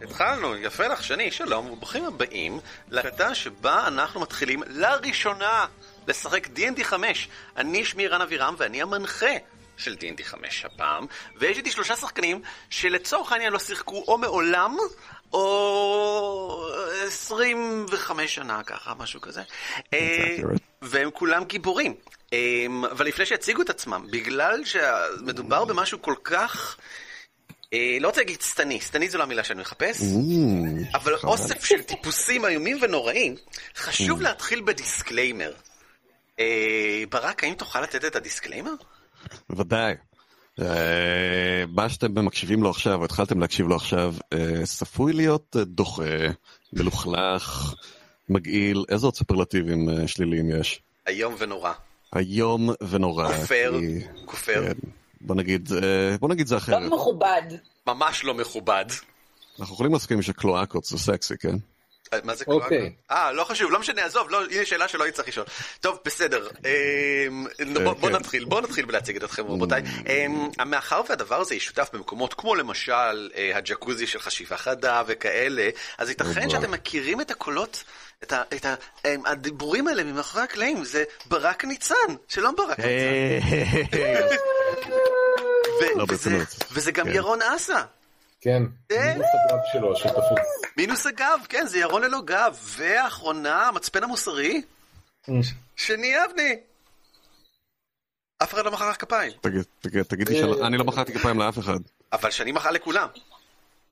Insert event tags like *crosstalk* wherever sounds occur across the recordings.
והתחלנו, יפה לך, שני, שלום, וברוכים הבאים להקלטה שבה אנחנו מתחילים לראשונה לשחק D&D 5. אני שמי רן אבירם ואני המנחה של D&D 5 הפעם, ויש איתי שלושה שחקנים שלצורך העניין לא שיחקו או מעולם, או 25 שנה ככה, משהו כזה. אה, והם כולם גיבורים. אה, אבל לפני שיציגו את עצמם, בגלל שמדובר במשהו כל כך... אה, לא רוצה להגיד שטני, שטני זו לא המילה שאני מחפש, אבל אוסף של טיפוסים איומים ונוראים, חשוב להתחיל ב disclaimer. אה, ברק, האם תוכל לתת את ה disclaimer? בוודאי. אה, מה שאתם מקשיבים לו עכשיו, או התחלתם להקשיב לו עכשיו, צפוי להיות דוחה, מלוכלך, מגעיל, איזה עוד סופרלטיבים שליליים יש? איום ונורא. איום ונורא. כופר, כופר. בוא נגיד, אה, בוא נגיד זה אחרת. לא מכובד. ממש לא מכובד. אנחנו יכולים להסכים שקלואקות זה סקסי, כן? אה, מה זה אוקיי. קלואקה? אה, לא חשוב, לא משנה, עזוב, לא, הנה שאלה שלא יצטרך לשאול. טוב, בסדר. אמ, בוא- בוא כן. נתחיל, בואו נתחיל בלהציג את אתכם, רבותיי. אמ, מאחר והדבר הזה ישותף במקומות כמו למשל אה, הג'קוזי של חשיבה חדה וכאלה, אז ייתכן אוקיי. שאתם מכירים את הקולות, את ה- את ה- אמ, הדיבורים האלה ממאחורי הקלעים, זה ברק ניצן. שלום ברק ניצן. לא, וזה- גם כן. ירון אסה. כן, אה? מינוס הגב שלו שתפוס. מינוס הגב, כן, זה ירון ללא גב. והאחרונה, המצפן המוסרי, שני אבני. אף אחד לא מחא לך כפיים, תגיד- תגיד- תגידי שאני לא מחאתי כפיים לאף אחד. אבל שני מחא לכולם.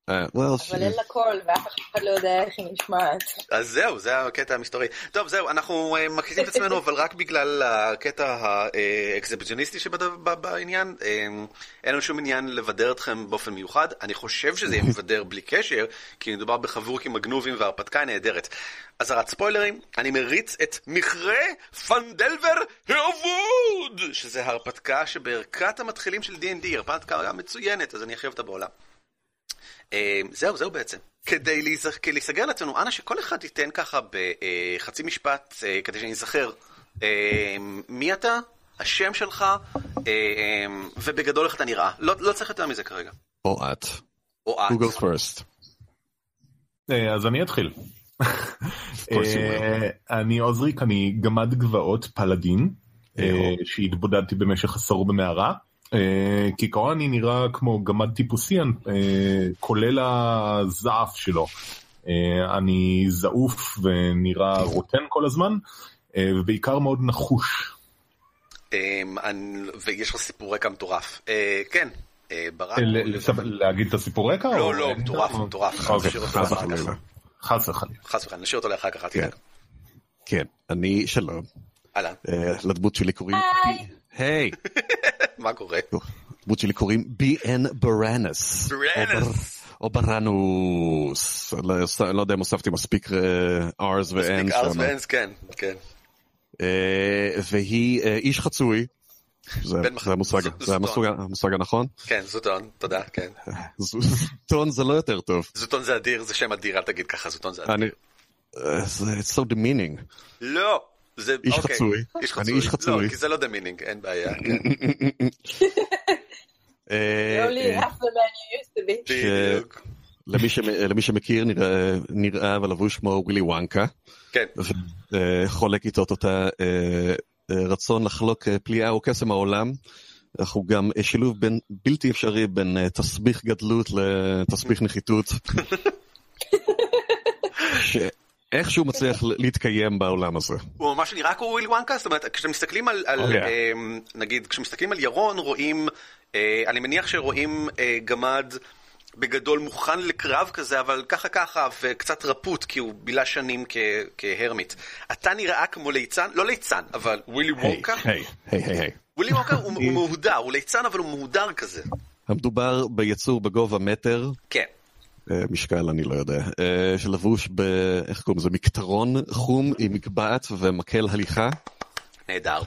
אה, אבל אין לה קול, ואף אחד לא יודע איך היא נשמעת. אז זהו, זה הקטע המסתורי. טוב, זהו, אנחנו אה, מקליטים את עצמנו, אבל רק בגלל הקטע האקזיביציוניסטי שבעניין. אה, אין לנו שום עניין לבדר אתכם באופן מיוחד. אני חושב שזה יהיה מבדר בלי קשר, כי מדובר בחבורקים מגנובים והרפתקה נהדרת. אזהרת ספוילרים, אני מריץ את מכרה פנדלבר האבוד, שזה הרפתקה שבערכת המתחילים של D&D, הרפתקה מצוינת, אז אני אחייב אותה בעולם. אה, זהו, זהו בעצם. כדי להיסגר לעצמנו, אנא שכל אחד ייתן ככה בחצי משפט, אה, כדי שאני אזכר, אה, מי אתה, השם שלך, אה, אה, ובגדול איך אתה נראה. לא לא צריך יותר מזה כרגע. או את. או את. Goes first? אה, אז אני אתחיל. אה, אני עוזריק, אני גמד גבעות פלאדין, אה, שהתבודדתי במשך עשור במערה. אה, כעיקרון אני נראה כמו גמד טיפוסי, אה, כולל הזעף שלו. אה, אני זעוף ונראה רוטן כל הזמן, ובעיקר מאוד נחוש. אני- ויש לך סיפור רקע מטורף. כן, ברק. להגיד את הסיפור רקע? לא, לא, מטורף, מטורף. אוקיי, חס. וחלילה. חס וחלילה. נשאיר אותו לאחר כך, אל כן. תדאג. כן, אני שלום. אהלן, אה, לדמות שלי קוראים... היי. היי! מה קורה? דמות שלי קוראים בי.אן ברנס. ברנס. או ברנוס. לא לא יודע אם הוספתי מספיק אה, R's ו-N's מספיק ארס. ואנס, כן, כן. אה, והיא אה, איש חצוי. זה המושג, זה המושג, הנכון. כן, זוטון, תודה, כן. *laughs* זוטון זה לא יותר טוב. זוטון זה אדיר, זה שם אדיר, אל תגיד ככה, זוטון זה אדיר. אה, זה it's so demeaning. לא! זה, איש אוקיי. חצוי. איש אני חצוי. איש חצוי. לא, כי זה לא demeaning, אין בעיה. כן. only אה, half the man you used to be. בדיוק. למי שמ- למי שמכיר נראה- ולבוש כמו ווילי וונקה. כן, אה, חולק איתו את אותה אה, רצון לחלוק אה, פליאה או קסם העולם. אנחנו גם שילוב בין בלתי אפשרי בין תסביך גדלות לתסביך נחיתות. *laughs* שאיכשהו מצליח ל- להתקיים בעולם הזה. הוא ממש נראה כמו ווילי וונקה, זאת אומרת, כשאתם מסתכלים על, על אוקיי. אמ, נגיד, כשמסתכלים על ירון, רואים, אה, אני מניח שרואים אה, גמד בגדול מוכן לקרב כזה, אבל ככה ככה, וקצת רפוט, כי הוא בילה שנים כ- כ hermit. אתה נראה כמו ליצן, לא ליצן, אבל ווילי וונקה? היי, היי, היי. ווילי וונקה הוא הוא *laughs* מהודר, הוא ליצן אבל הוא מהודר כזה. המדובר ביצור בגובה מטר, כן. אה, משקל אני לא יודע, אה, שלבוש ב... איך קוראים לזה? מקטרון חום עם מקבעת ומקל הליכה. נהדר.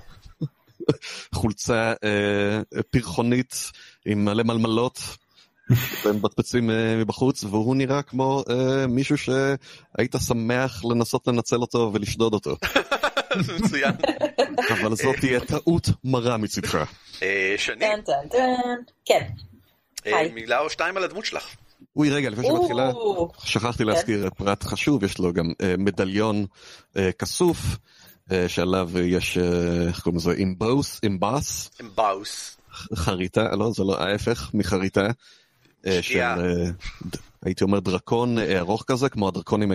חולצה אה, פרחונית עם מלא מלמלות *laughs* ומבצבצים מבחוץ, והוא נראה כמו אה, מישהו שהיית שמח לנסות לנצל אותו ולשדוד אותו. מצוין. אבל זאת תהיה טעות מרה מצדך. שני. כן. מילה או שתיים על הדמות שלך. אוי, רגע, לפני שמתחילה, שכחתי להזכיר פרט חשוב, יש לו גם אה, מדליון אה, כסוף, אה, שעליו יש, איך קוראים לזה, אימבוס, אימבס, אמבאוס. חריטה, לא, זה לא ההפך מחריטה, של, הייתי אומר דרקון ארוך כזה, כמו הדרקונים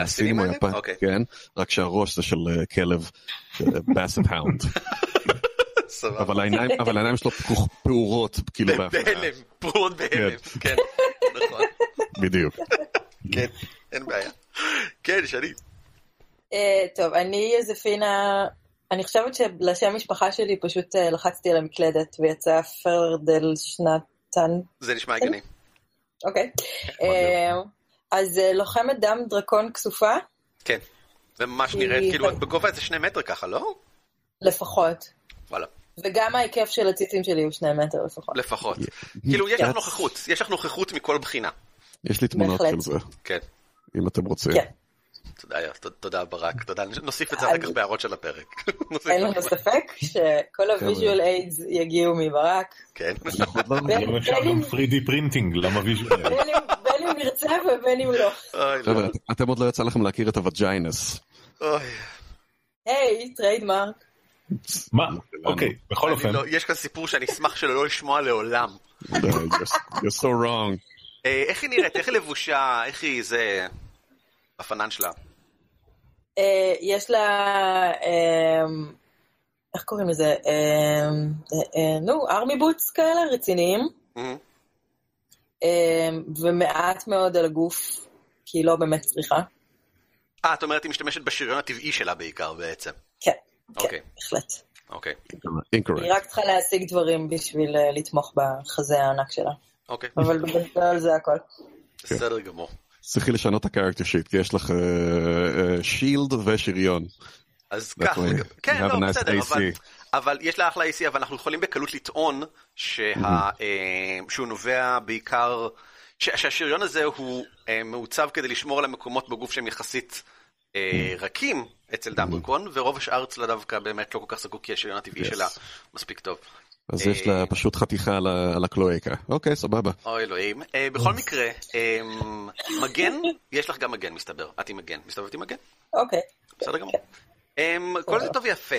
הסינים או? היפן, אוקיי. כן, רק שהראש זה של כלב, באסט האונד, *laughs* סבבה. אבל העיניים אבל העיניים שלו פעורות, כאילו. בהלם, פרועות בהלם. כן, נכון. בדיוק. כן, אין בעיה. כן, שני. אה, טוב, אני יוזפינה, אני חושבת שלשם משפחה שלי פשוט אה, לחצתי על המקלדת ויצא פרדל שנתן, זה נשמע הגיוני. אוקיי. אה, אז לוחמת דם דרקון כסופה, כן. וממש היא- נראית, כאילו, את בגובה איזה שני מטר ככה, לא? לפחות. וואלה, וגם ההיקף של הציצים שלי הוא שני מטר לפחות. לפחות. כאילו, יש לך נוכחות, יש לך נוכחות מכל בחינה. יש לי תמונות. של זה, כן. אם אתם רוצים. כן. תודה, תודה ברק, תודה, נוסיף את זה אחר כך בהערות של הפרק. *laughs* אין לנו. ספק שכל ה visual aids יגיעו מברק. כן. *laughs* לא- היום אפשר גם אם- 3D printing, למה visual? אם- בין אם נרצה ובין אם לא. אוי, לא. חבר'ה, אתם עוד לא יצא לכם להכיר את הווג'יינס. היי, trademark. מה? אוקיי, בכל אופן, לא- יש כאן סיפור שאני אשמח שלא לשמוע לעולם. You're you're so wrong. אה, איך היא נראית? איך היא לבושה? איך היא זה... הפנן שלה. אה, יש לה, אמ, איך קוראים לזה? אה, אה, נו, army boots כאלה, רציניים, ומעט מאוד על הגוף, כי היא לא באמת צריכה. אה, את אומרת היא משתמשת בשריון הטבעי שלה בעיקר בעצם. כן, כן, אוקיי. בהחלט. אוקיי. היא Incorrect. רק צריכה להשיג דברים בשביל אה, לתמוך בחזה הענק שלה. אוקיי. אבל בגדול זה הכל. בסדר גמור. צריכי לשנות את הקרקטר שיט, כי יש לך שילד ושריון. אז That כך, way. כן, לא, בסדר, אבל. אבל יש לה אחלה AC, אבל אנחנו יכולים בקלות לטעון שה, אה, שהוא נובע בעיקר, ש, שהשריון הזה הוא אה, מעוצב כדי לשמור על המקומות בגוף שהם יחסית אה, רכים אצל דמבלקון, ורוב השאר אצלה דווקא באמת לא כל כך זקוק, כי השריון הטבעי. שלה מספיק טוב. אז יש לה פשוט חתיכה על הקלואקה. אוקיי, סבבה. אוי אלוהים. אה, בכל מקרה, אה, מגן, יש לך גם מגן מסתבר, את עם מגן, מסתובבת עם מגן? אוקיי. בסדר גמור. אמ, כל זה טוב ויפה,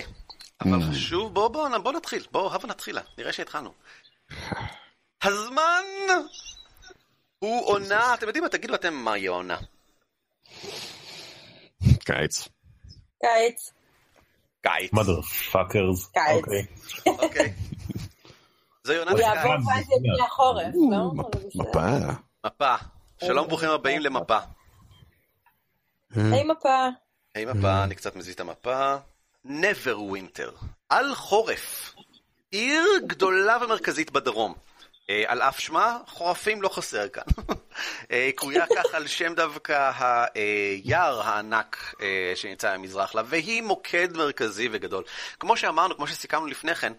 אבל חשוב, בוא בוא בוא נתחיל, בוא הבה נתחילה, נראה שהתחלנו. הזמן הוא עונה, אתם יודעים מה, תגידו אתם מהי העונה. קיץ. קיץ, קיץ. fuckers. קיץ. אוקיי. אוקיי. זוהי עונת הוא יעבור. ואז יגיע החורף, לא? מפה. מפה. שלום, ברוכים הבאים למפה. היי מפה. היי מפה, אני קצת מזיז את המפה. never winter. על חורף. עיר גדולה ומרכזית בדרום. אה, על אף שמה, חורפים לא חסר כאן. *laughs* אה, קרויה כך על שם דווקא היער הענק אה, שנמצא ממזרח לה, והיא מוקד מרכזי וגדול. כמו שאמרנו, כמו שסיכמנו לפני כן,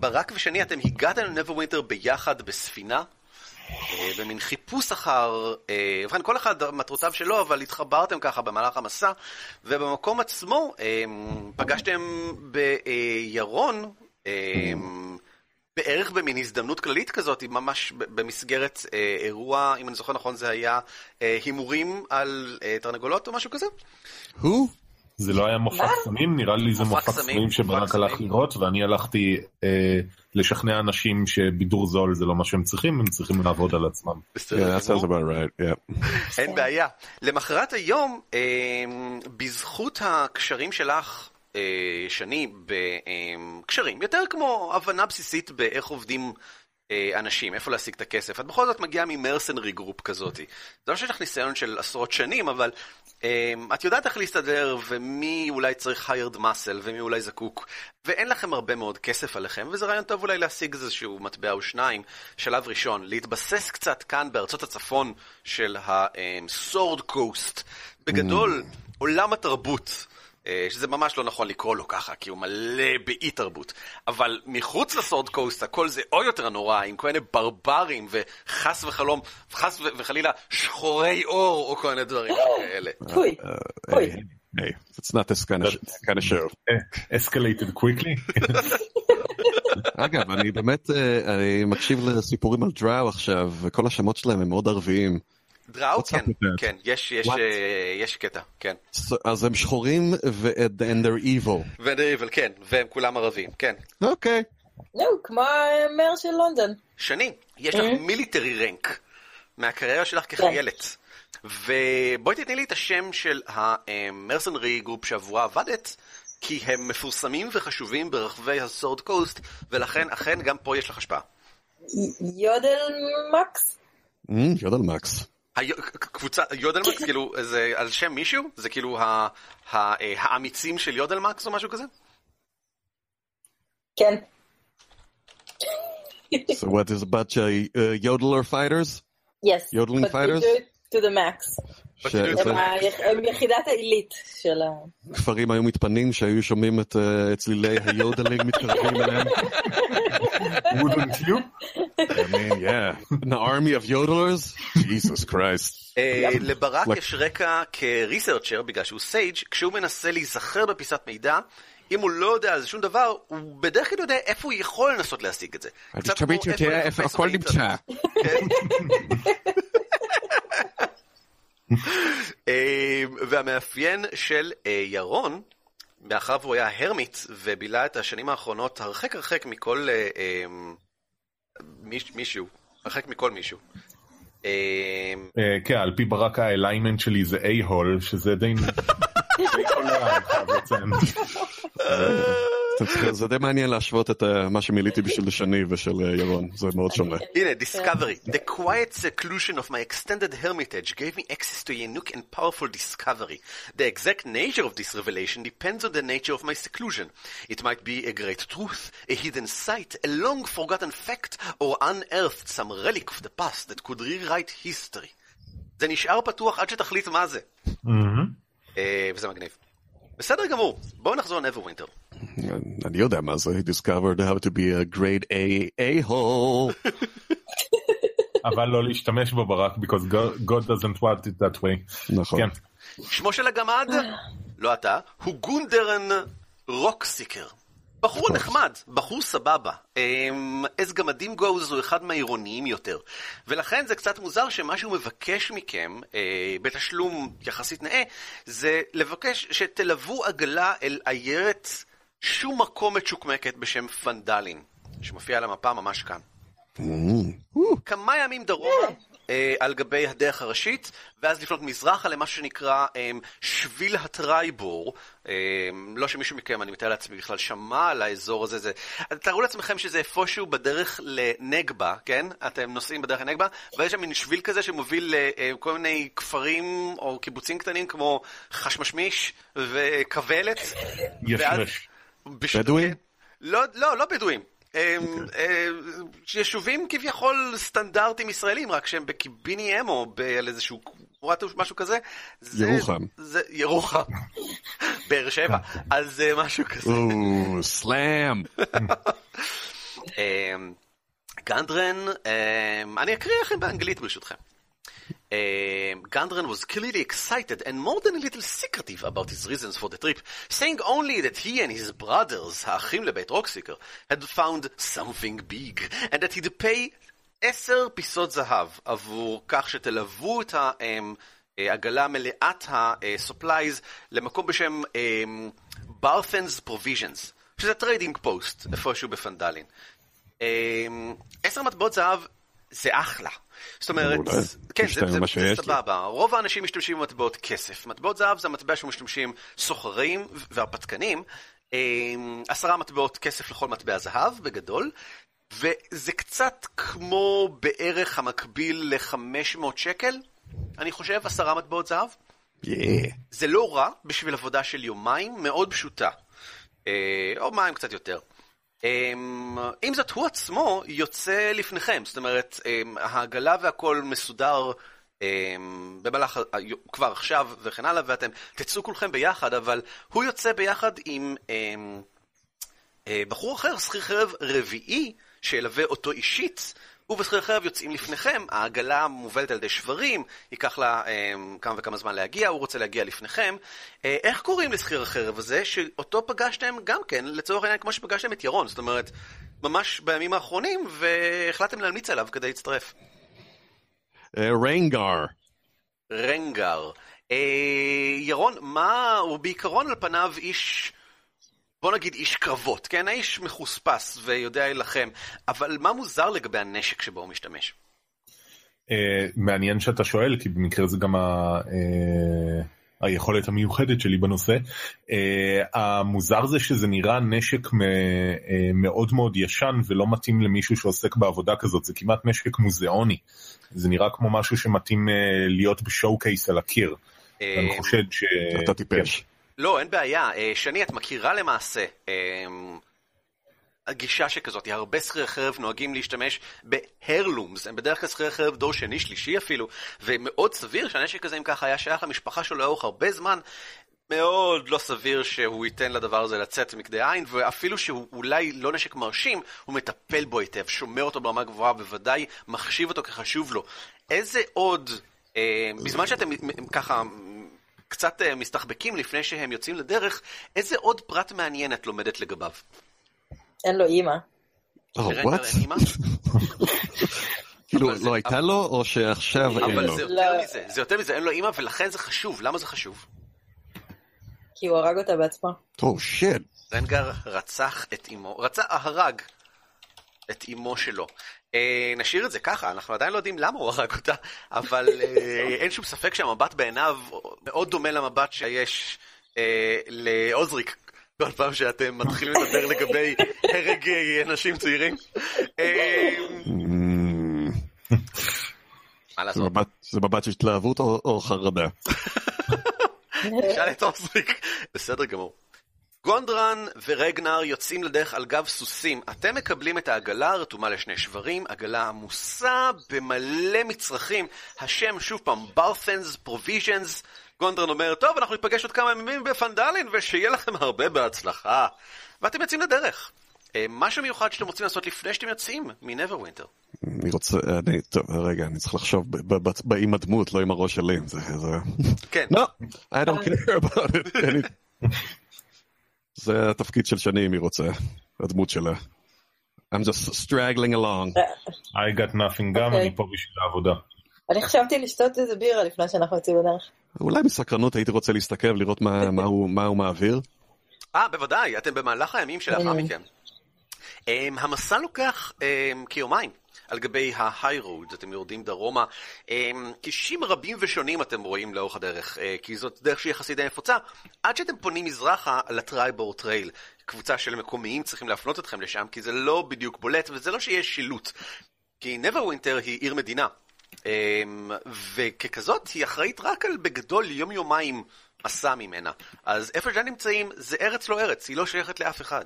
ברק ושני, אתם הגעתם לנברווינטר ביחד בספינה, במין חיפוש אחר, ובכן כל אחד מטרותיו שלו, אבל התחברתם ככה במהלך המסע, ובמקום עצמו פגשתם בירון, בערך במין הזדמנות כללית כזאת, ממש ב- במסגרת אה, אירוע, אם אני זוכר נכון, זה היה אה, הימורים על אה, תרנגולות או משהו כזה? הוא? זה לא היה מופע מה? קסמים, נראה לי זה מופע קסמים, שברק הלך. לראות ואני הלכתי אה, לשכנע אנשים שבידור זול זה לא מה שהם צריכים, הם צריכים לעבוד על עצמם. Yeah, בסדר that sounds גמור. about right, yeah. אין בעיה. למחרת היום, אה, בזכות הקשרים שלך, שני, בקשרים, יותר כמו הבנה בסיסית באיך עובדים אה, אנשים, איפה להשיג את הכסף. את בכל זאת מגיעה מ mercenary group כזאת. זה לא שיש לך ניסיון של עשרות שנים, אבל אה, את יודעת איך להסתדר, ומי אולי צריך hired muscle, ומי אולי זקוק, ואין לכם הרבה מאוד כסף עליכם, וזה רעיון טוב אולי להשיג איזשהו מטבע או שניים. שלב ראשון, להתבסס קצת כאן בארצות הצפון של הסורד קוסט. בגדול, עולם התרבות. אה, שזה ממש לא נכון לקרוא לו ככה, כי הוא מלא באי תרבות. אבל מחוץ לסורד קוסט הכל זה עוד יותר נורא, עם כל מיני ברברים וחס וחלום, חס וחלילה שחורי אור או כל מיני דברים כאלה. אוי, Uh, אוי. hey, hey, it's not this kind of, kind of show. *laughs* escalated quickly. *laughs* אגב, אני באמת, אה, אני מקשיב לסיפורים על דראו עכשיו, וכל השמות שלהם הם מאוד ערביים. דראו, כן? כן, יש, יש? אה, יש קטע, כן. So- אז הם שחורים ו- and they're evil. ונריבל, כן, והם כולם ערבים, כן. אוקיי. נו, כמו המר של לונדון. שני, יש לך אה? מיליטרי רנק מהקריירה שלך כחיילת. ובואי תתני לי את השם של ה mercenary group שעבורה עבדת, כי הם מפורסמים וחשובים ברחבי ה Sword Coast, ולכן אכן גם פה יש לך השפעה. יודל מקס? Mm, יודל מקס. קבוצה, יודלמקס, כאילו, זה על שם מישהו? זה כאילו אה, האמיצים של יודלמקס או משהו כזה? כן. So what is a bunch of uh, yodeler fighters? Yes. Yodeling but fighters? do it to the max. הם יחידת העילית של ה... כפרים היו מתפנים שהיו שומעים את אה, צלילי ה yodeling מתקרבים אליהם. *laughs* wouldn't you? I mean, yeah. An army of yodelers? Jesus Christ. אה, לברק יש רקע כ researcher, בגלל שהוא sage, כשהוא מנסה להיזכר בפיסת מידע, אם הוא לא יודע על זה שום דבר, הוא בדרך כלל יודע איפה הוא יכול לנסות להשיג את זה. קצת כמו איפה לחפש באינטרנט. כן. *laughs* אה, והמאפיין של אה, ירון, מאחר והוא היה הרמיט ובילה את השנים האחרונות הרחק הרחק מכל אה, אה, מיש- מישהו, הרחק מכל מישהו. אה, אה, כן, על פי ברק האליימנט שלי זה איי-הול, שזה די... *laughs* *laughs* זה די מעניין להשוות את אה, מה שמילאתי בשביל שני ושל אה, ירון, זה מאוד שונה. הנה, discovery. The quiet seclusion of my extended hermitage gave me access to a unique and powerful discovery. The exact nature of this revelation depends on the nature of my seclusion. It might be a great truth, a hidden sight, a long forgotten fact, or unearthed some relic of the past that could rewrite history. זה נשאר פתוח עד שתחליט מה זה. אה, וזה מגניב. בסדר גמור, בואו נחזור לנברווינטר. אני יודע מה זה, he discovered how to be a grade A a-hole. אבל לא להשתמש בו ברק, because God- doesn't want it that way. נכון. כן. שמו של הגמד, לא אתה, הוא גונדרן רוקסיקר. בחור נחמד, בחור סבבה. אמ, אז גמדים גוז הוא אחד מהעירוניים יותר. ולכן זה קצת מוזר שמה שהוא מבקש מכם, אה, בתשלום יחסית נאה, זה לבקש שתלוו עגלה אל עיירת שום מקום מצ'וקמקת בשם פנדלין, שמופיע על המפה ממש כאן. כמה ימים דרומה אה, על גבי הדרך הראשית, ואז לפנות מזרחה למה שנקרא אה, שביל הטרייבור. אה, לא שמישהו מכם, אני מתאר לעצמי, בכלל שמע על האזור הזה. זה... תארו לעצמכם שזה איפשהו בדרך לנגבה, כן? אתם נוסעים בדרך לנגבה, ויש שם מין שביל כזה שמוביל לכל מיני כפרים או קיבוצים קטנים כמו חשמשמיש וכבלת. יש ואז- בדואים? לא, לא, לא בדואים. הם, אה, יישובים כביכול סטנדרטים ישראלים, רק שהם בקיביני אם או על איזשהו קבורת משהו כזה. זה- ירוחם. זה ירוחם. באר שבע. אז אה, משהו כזה. סלאם. *laughs* אמ, גנדרן, אמ, אני אקריא לכם באנגלית ברשותכם. Um, Gandran was clearly excited and more than a little secretive about his reasons for the trip, saying only that he and his brothers, האחים לבית רוקסיקר, had found something big, and that he'd pay עשר פיסות זהב עבור כך שתלוו את העגלה מלאת ה-supplies למקום בשם Barthen's Provisions, שזה trading post, איפשהו בפנדלין. אמ, עשר מטבעות זהב זה אחלה. זאת אומרת. כן, זה. סבבה. רוב האנשים משתמשים במטבעות כסף. מטבעות זהב זה המטבע שמשתמשים סוחרים והרפתקנים. אמ, עשרה מטבעות כסף לכל מטבע זהב, בגדול. וזה קצת כמו בערך המקביל ל-500 שקל, אני חושב, עשרה מטבעות זהב. Yeah. זה לא רע בשביל עבודה של יומיים, מאוד פשוטה. אה, או מים קצת יותר. עם זאת, הוא עצמו יוצא לפניכם, זאת אומרת, אה, העגלה והכל מסודר אה, במהלך, כבר עכשיו וכן הלאה, ואתם תצאו כולכם ביחד, אבל הוא יוצא ביחד עם אה, בחור אחר, שכיר חרב רביעי, שילווה אותו אישית, ובשכיר החרב יוצאים לפניכם, העגלה מובלת על ידי שברים, ייקח לה אה, כמה וכמה זמן להגיע, הוא רוצה להגיע לפניכם. אה, איך קוראים לשכיר החרב הזה, שאותו פגשתם גם כן, לצורך העניין כמו שפגשתם את ירון, זאת אומרת, ממש בימים האחרונים, והחלטתם להמליץ עליו כדי להצטרף. אה, ריינגר. רנגר. אה, ירון, מה, הוא בעיקרון על פניו איש, בוא נגיד איש קרבות, כן? האיש מחוספס ויודע להילחם, אבל מה מוזר לגבי הנשק שבו הוא משתמש? אה, מעניין שאתה שואל, כי במקרה זה גם ה... אה, היכולת המיוחדת שלי בנושא. Uh, המוזר זה שזה נראה נשק מ, uh, מאוד מאוד ישן ולא מתאים למישהו שעוסק בעבודה כזאת, זה כמעט נשק מוזיאוני. זה נראה כמו משהו שמתאים uh, להיות בשואו קייס על הקיר. אני חושד ש... אתה טיפש. לא, אין בעיה. אה, שני, את מכירה למעשה אה, הגישה שכזאת, הרבה שכירי חרב נוהגים להשתמש בהרלומס, הם בדרך כלל שכירי חרב דור שני, שלישי אפילו, ומאוד סביר שהנשק הזה אם ככה היה שייך למשפחה שלו לאורך הרבה זמן, מאוד לא סביר שהוא ייתן לדבר הזה לצאת מכדי עין, ואפילו שהוא אולי לא נשק מרשים, הוא מטפל בו היטב, שומר אותו ברמה גבוהה, בוודאי מחשיב אותו כחשוב לו. איזה עוד, אה, בזמן שאתם ככה קצת אה, מסתחבקים לפני שהם יוצאים לדרך, איזה עוד פרט מעניין את לומדת לגביו? אין לו אימא. Oh, what? אין אימא? *laughs* כאילו, אבל לא הייתה לו, או שעכשיו אין אבל לו? זה יותר לא. מזה, זה יותר מזה, אין לו אימא, ולכן זה חשוב. למה זה חשוב? כי הוא הרג אותה בעצמו. או שיט. רנגר רצח את אמו, רצה, הרג את אמו שלו. אה, נשאיר את זה ככה, אנחנו עדיין לא יודעים למה הוא הרג אותה, אבל אה, *laughs* אין שום ספק שהמבט בעיניו מאוד דומה למבט שיש אה, לעוזריק. כל פעם שאתם מתחילים לדבר לגבי הרג אה, אנשים צעירים. אה, מה לעשות? זה מבט של התלהבות או חרדה? *laughs* שאל את אוזריק. בסדר גמור. גונדרן ורגנר יוצאים לדרך על גב סוסים. אתם מקבלים את העגלה הרתומה לשני שברים, עגלה עמוסה במלא מצרכים. השם שוב פעם, Barthen's Provisions. גונדרן אומר, טוב, אנחנו ניפגש עוד כמה ימים בפנדלין, ושיהיה לכם הרבה בהצלחה. ואתם יוצאים לדרך. אה, משהו מיוחד שאתם רוצים לעשות לפני שאתם יוצאים מנברווינטר. אני רוצה, אני, טוב, רגע, אני צריך לחשוב עם הדמות, לא עם הראש שלי. זה, זה... כן. לא, I don't care about it. זה התפקיד של שני אם היא רוצה, הדמות שלה. I'm just straggling along. I got nothing גם, אוקיי. אני פה בשביל העבודה. אני חשבתי לשתות איזה בירה לפני שאנחנו יוצאים לדרך. אולי מסקרנות הייתי רוצה להסתכל ולראות מה, הוא, מעביר. אה, בוודאי, אתם במהלך הימים שלאחר Mm. מכן. Um, המסע לוקח um, כיומיים על גבי ה-high אתם יורדים דרומה. Um, כבישים רבים ושונים אתם רואים לאורך הדרך, uh, כי זאת דרך שהיא יחסית די נפוצה, עד שאתם פונים מזרחה ל Triboar Trail. קבוצה של מקומיים צריכים להפנות אתכם לשם, כי זה לא בדיוק בולט, וזה לא שיש שילוט. כי נברווינטר היא עיר מדינה. אמ, וככזאת היא אחראית רק על בגדול יום-יומיים מסע ממנה. אז איפה שאתם נמצאים זה ארץ לא ארץ, היא לא שייכת לאף אחד.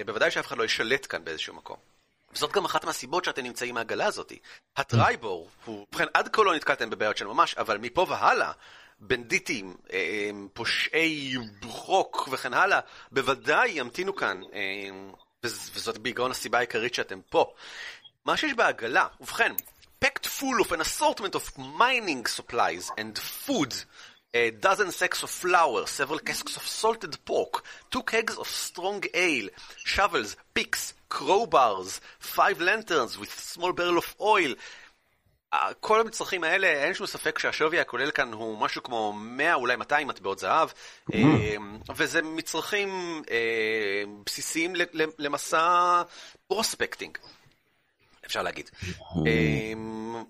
אה, בוודאי שאף אחד לא ישלט כאן באיזשהו מקום. וזאת גם אחת מהסיבות שאתם נמצאים מהעגלה הזאת. הטרייבור, הוא, ובכן עד כה לא נתקלתם בבעיות של ממש, אבל מפה והלאה, בנדיטים, אה, פושעי רוק וכן הלאה, בוודאי ימתינו כאן, אה, וז- וזאת בעיקרון הסיבה העיקרית שאתם פה. מה שיש בעגלה, ובכן, packed full of an assortment of mining supplies and food, a dozen sacks of flour, several casks of salted pork, two kegs of strong ale, shovels, picks, crowbars, five lanterns with small barrel of oil. אה, כל המצרכים האלה, אין שום ספק שהשווי הכולל כאן הוא משהו כמו 100, אולי 200 מטבעות זהב, אה, וזה מצרכים בסיסיים למסע פרוספקטינג. אפשר להגיד. אמ,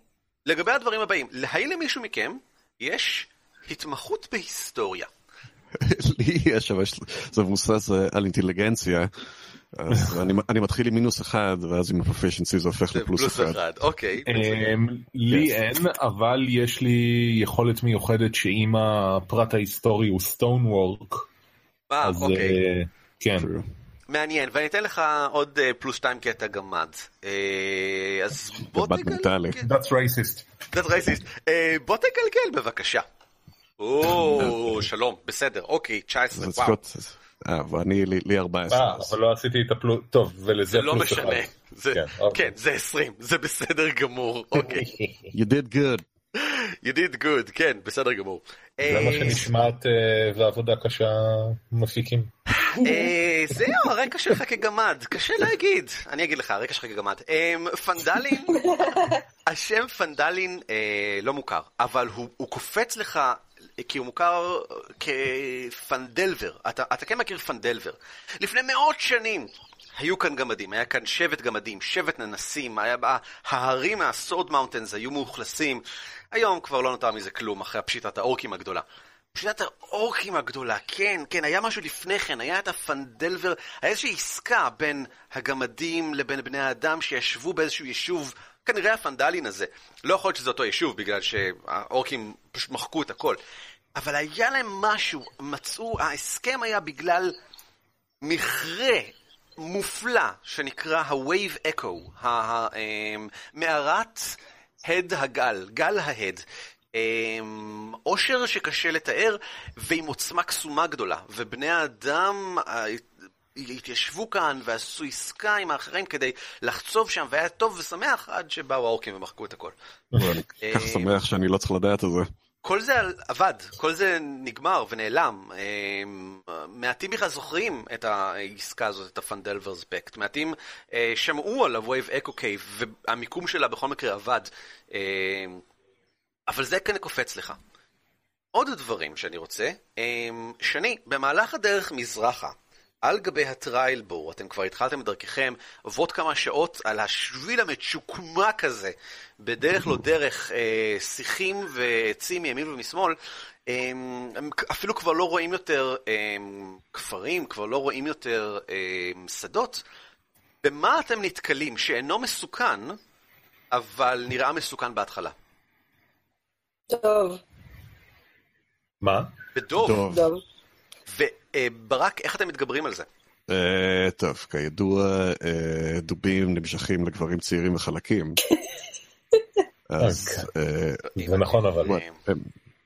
לגבי הדברים הבאים, האם למישהו מכם יש התמחות בהיסטוריה? *laughs* לי יש, אבל זה מבוסס אה, על אינטליגנציה. אז *laughs* אני, אני מתחיל עם מינוס אחד, ואז עם הפרופיישנצי זה הופך לפלוס אחד. אוקיי. אמ, לי אין, אבל יש לי יכולת מיוחדת שאם הפרט ההיסטורי הוא סטון וורק, אה, אז אוקיי. אה, כן. מעניין, ואני אתן לך עוד פלוס שתיים כי אתה גמד. אז בוא. תגלגל. That's racist. That's racist. בוא תגלגל בבקשה. או, שלום, בסדר, אוקיי, 19, זה צריך וואו. להיות אה, ואני, לי לי 14. אה, אבל לא עשיתי את הפלוס, טוב, ולזה זה לא פלוס משנה. אחד. זה- כן, אוקיי. כן, זה 20, זה בסדר גמור. *laughs* אוקיי. You did good. You did good, כן, בסדר גמור. זה מה אה, שנשמעת אה, ועבודה קשה מפיקים. זהו, הרקע שלך כגמד, קשה להגיד. אני אגיד לך, הרקע שלך כגמד. פנדלין, *laughs* השם פנדלין לא מוכר, אבל הוא קופץ לך, כי הוא מוכר כפנדלבר. אתה אתה כן מכיר פנדלבר. לפני מאות שנים. היו כאן גמדים, היה כאן שבט גמדים, שבט ננסים, היה, בה- ההרים מהסורד מאונטנס היו מאוכלסים. היום כבר לא נותר מזה כלום, אחרי פשיטת האורקים הגדולה. פשיטת האורקים הגדולה, כן, כן, היה משהו לפני כן, היה את הפנדלבר, היה איזושהי עסקה בין הגמדים לבין בני האדם שישבו באיזשהו יישוב, כנראה הפנדלין הזה. לא יכול להיות שזה אותו יישוב, בגלל שהאורקים פשוט מחקו את הכל. אבל היה להם משהו, מצאו, ההסכם היה בגלל מכרה מופלא שנקרא ה-Wave Echo, ה- ה- אמ, הד הגל, גל ההד. אמ, עושר שקשה לתאר ועם עוצמה קסומה גדולה, ובני האדם אה, התיישבו כאן ועשו עסקה עם האחרים כדי לחצוב שם, והיה טוב ושמח עד שבאו האורקים ומחקו את הכל. ואני כל כך שמח שאני לא צריך לדעת את זה. כל זה עבד, כל זה נגמר ונעלם. אמ, מעטים בכלל זוכרים את העסקה הזאת, את הפנדלברס פקט. מעטים אה, שמעו על ה-Wave Echo Cave, והמיקום שלה בכל מקרה עבד. אבל זה כן קופץ לך. עוד דברים שאני רוצה. שני, במהלך הדרך מזרחה, על גבי הטריילבור, אתם כבר התחלתם את דרככם, עוברות כמה שעות על השביל המצ'וקמק הזה, בדרך לא דרך, אה, שיחים ועצים מימין ומשמאל, הם, הם אפילו כבר לא רואים יותר הם, כפרים, כבר לא רואים יותר הם, שדות. במה אתם נתקלים שאינו מסוכן, אבל נראה מסוכן בהתחלה? טוב, מה? בדוב. טוב, טוב. וברק, איך אתם מתגברים על זה? אה, טוב, כידוע, אה, דובים נמשכים לגברים צעירים וחלקים. *laughs* אז, אה, זה נכון אבל. what, um,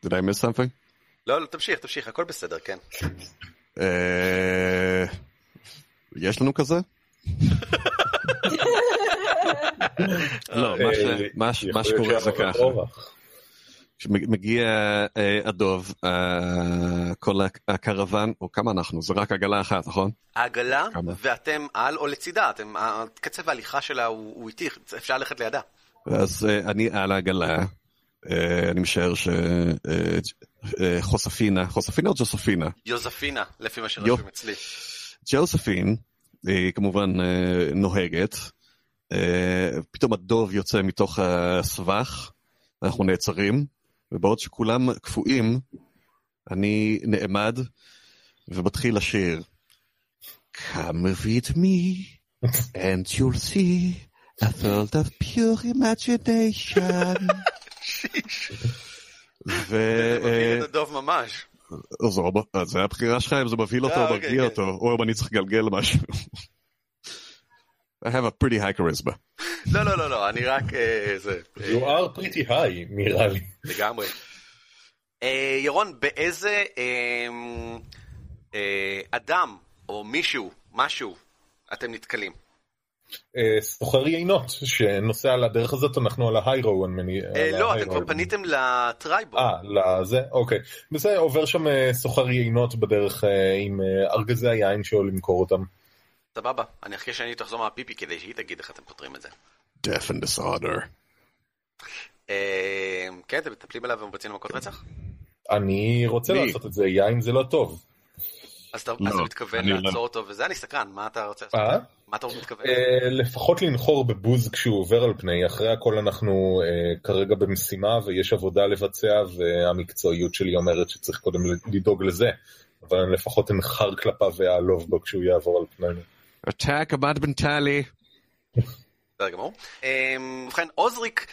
did I miss something? לא, לא, תמשיך, תמשיך, הכל בסדר, כן. אה, יש לנו כזה? *laughs* לא, מה אה, שקורה זה ככה. כשמגיע אה, הדוב, אה, כל הקרוון, או כמה אנחנו? זה רק עגלה אחת, נכון? העגלה? ואתם על או לצידה, אתם, קצב ההליכה שלה הוא איטי, אפשר ללכת לידה. אז אה, אני על העגלה, אני משער שחוספינה, חוספינה או ג'וספינה? יוזפינה, לפי מה. שרשום אצלי. ג'וספין, היא כמובן נוהגת, פתאום הדוב יוצא מתוך הסבך, אנחנו נעצרים, ובעוד שכולם קפואים, אני נעמד ומתחיל לשיר. Come with me and you'll see a world of pure imagination. *laughs* ו... אה, הדוב ממש. זה הבחירה שלך אם זה מבהיל אותו אה, או אוקיי, מרגיע כן. אותו, או אם אני צריך לגלגל משהו. I have a pretty high charisma. לא, לא, לא, לא, אני רק... אה, זה... אה, You are pretty high נראה לי. לגמרי. אה, ירון, באיזה אדם או מישהו, משהו, אתם נתקלים? סוחר יינות שנוסע על הדרך הזאת אנחנו על ההיירו. אני מניח- לא. אתם כבר פניתם לטרייבור. אה, לזה? אוקיי. וזה עובר שם סוחר יינות בדרך עם ארגזי היין שלו למכור אותם. סבבה, אני אחכה שאני תחזור מהפיפי כדי שהיא תגיד איך אתם פותרים את זה. death and disorder. אה, כן, אתם מטפלים עליו ומבצעים לו מכות רצח? אני רוצה? לעשות את זה, יין זה לא טוב. אז אתה לא, מתכוון אני לא. לעצור אותו וזה, אני סקרן, מה אתה רוצה לעשות? אה? מה אתה מתכוון? אה, לפחות לנחור בבוז כשהוא עובר על פני, אחרי הכל אנחנו כרגע במשימה ויש עבודה לבצע והמקצועיות שלי אומרת שצריך קודם לדאוג לזה, אבל אני לפחות אנחר כלפיו ואעלוב בו כשהוא יעבור על פנינו. Attack עמד מנטלי. בסדר גמור. אמ, ובכן, עוזריק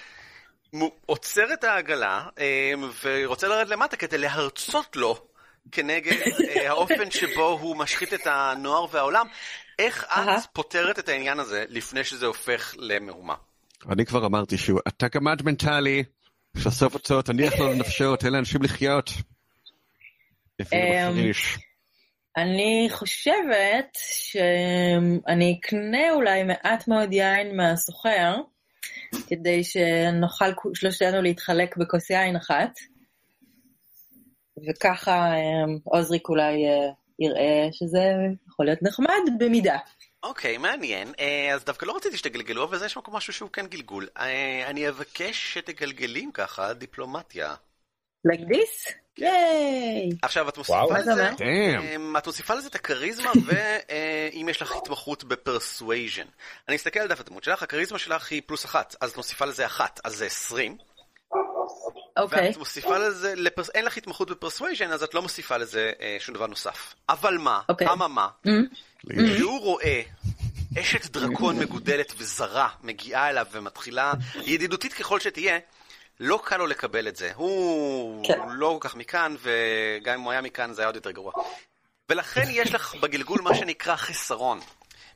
עוצר את העגלה אמ, ורוצה לרדת למטה כדי להרצות לו כנגד אה, *laughs* האופן שבו הוא משחית את הנוער והעולם. איך את. פותרת את העניין הזה לפני שזה הופך למהומה? אני כבר אמרתי שהוא attack עמד מנטלי. שסוף אותו, תניח לו לנפשו, תן לאנשים לחיות. אמ. אני חושבת שאני אקנה אולי מעט מאוד יין מהסוחר, כדי שנוכל שלושתנו להתחלק בכוס יין אחת, וככה עוזריק אולי אה, יראה שזה יכול להיות נחמד במידה. אוקיי, okay, מעניין. אה, אז דווקא לא רציתי שתגלגלו, אבל זה יש מקום משהו שהוא כן גלגול. אה, אני אבקש שתגלגלים ככה דיפלומטיה. like this? ייי! עכשיו את מוסיפה לזה, אמ, את מוסיפה לזה את הכריזמה, *laughs* ואם יש לך התמחות ב persuasion. אני אסתכל על דף הדמות שלך, הכריזמה שלך היא פלוס אחת, אז את מוסיפה לזה אחת, אז זה עשרים. אוקיי. ואת מוסיפה לזה, אין לך התמחות ב persuasion, אז את לא מוסיפה לזה אה, שום דבר נוסף. אבל מה, אוקיי. אממה, Mm-hmm. כשהוא רואה אשת דרקון מגודלת וזרה מגיעה אליו ומתחילה, ידידותית ככל שתהיה, לא קל לו לקבל את זה. הוא כן. לא כל כך מכאן, וגם אם הוא היה מכאן זה היה עוד יותר גרוע. ולכן יש לך בגלגול מה שנקרא חסרון.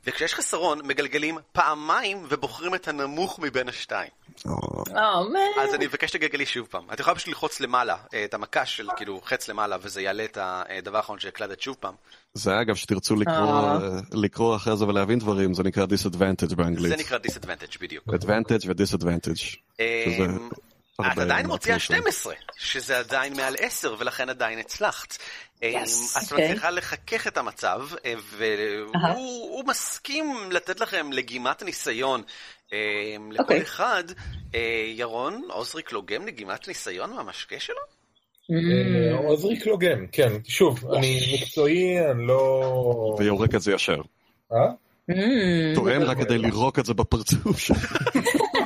וכשיש חסרון, מגלגלים פעמיים ובוחרים את הנמוך מבין השתיים. אז אני מבקש שתגלגלי שוב פעם. את יכולה פשוט ללחוץ למעלה, אה, את המקש של כאילו חץ למעלה, וזה יעלה את הדבר האחרון שהקלדת שוב פעם. זה אגב, שתרצו לקרוא, אה. לקרוא אחרי זה ולהבין דברים, זה נקרא disadvantage באנגלית. זה נקרא disadvantage בדיוק. advantage ו-disadvantage. את עדיין מוציאה מהפלוסים. 12, שזה עדיין מעל 10, ולכן עדיין הצלחת. Yes, את. מצליחה לחכך את המצב, אה. והוא הוא מסכים לתת לכם לגימת ניסיון. אמ, לכל אוקיי. אחד, אה, ירון, עוזריק לוגם לגימת ניסיון מהמשקה שלו? אה, עוזריק לוגם, כן. שוב, אני מקצועי, אני לא... ויורק את זה ישר. אה? Mm. תואם רק כדי לירוק את זה בפרצוף שלו. *laughs*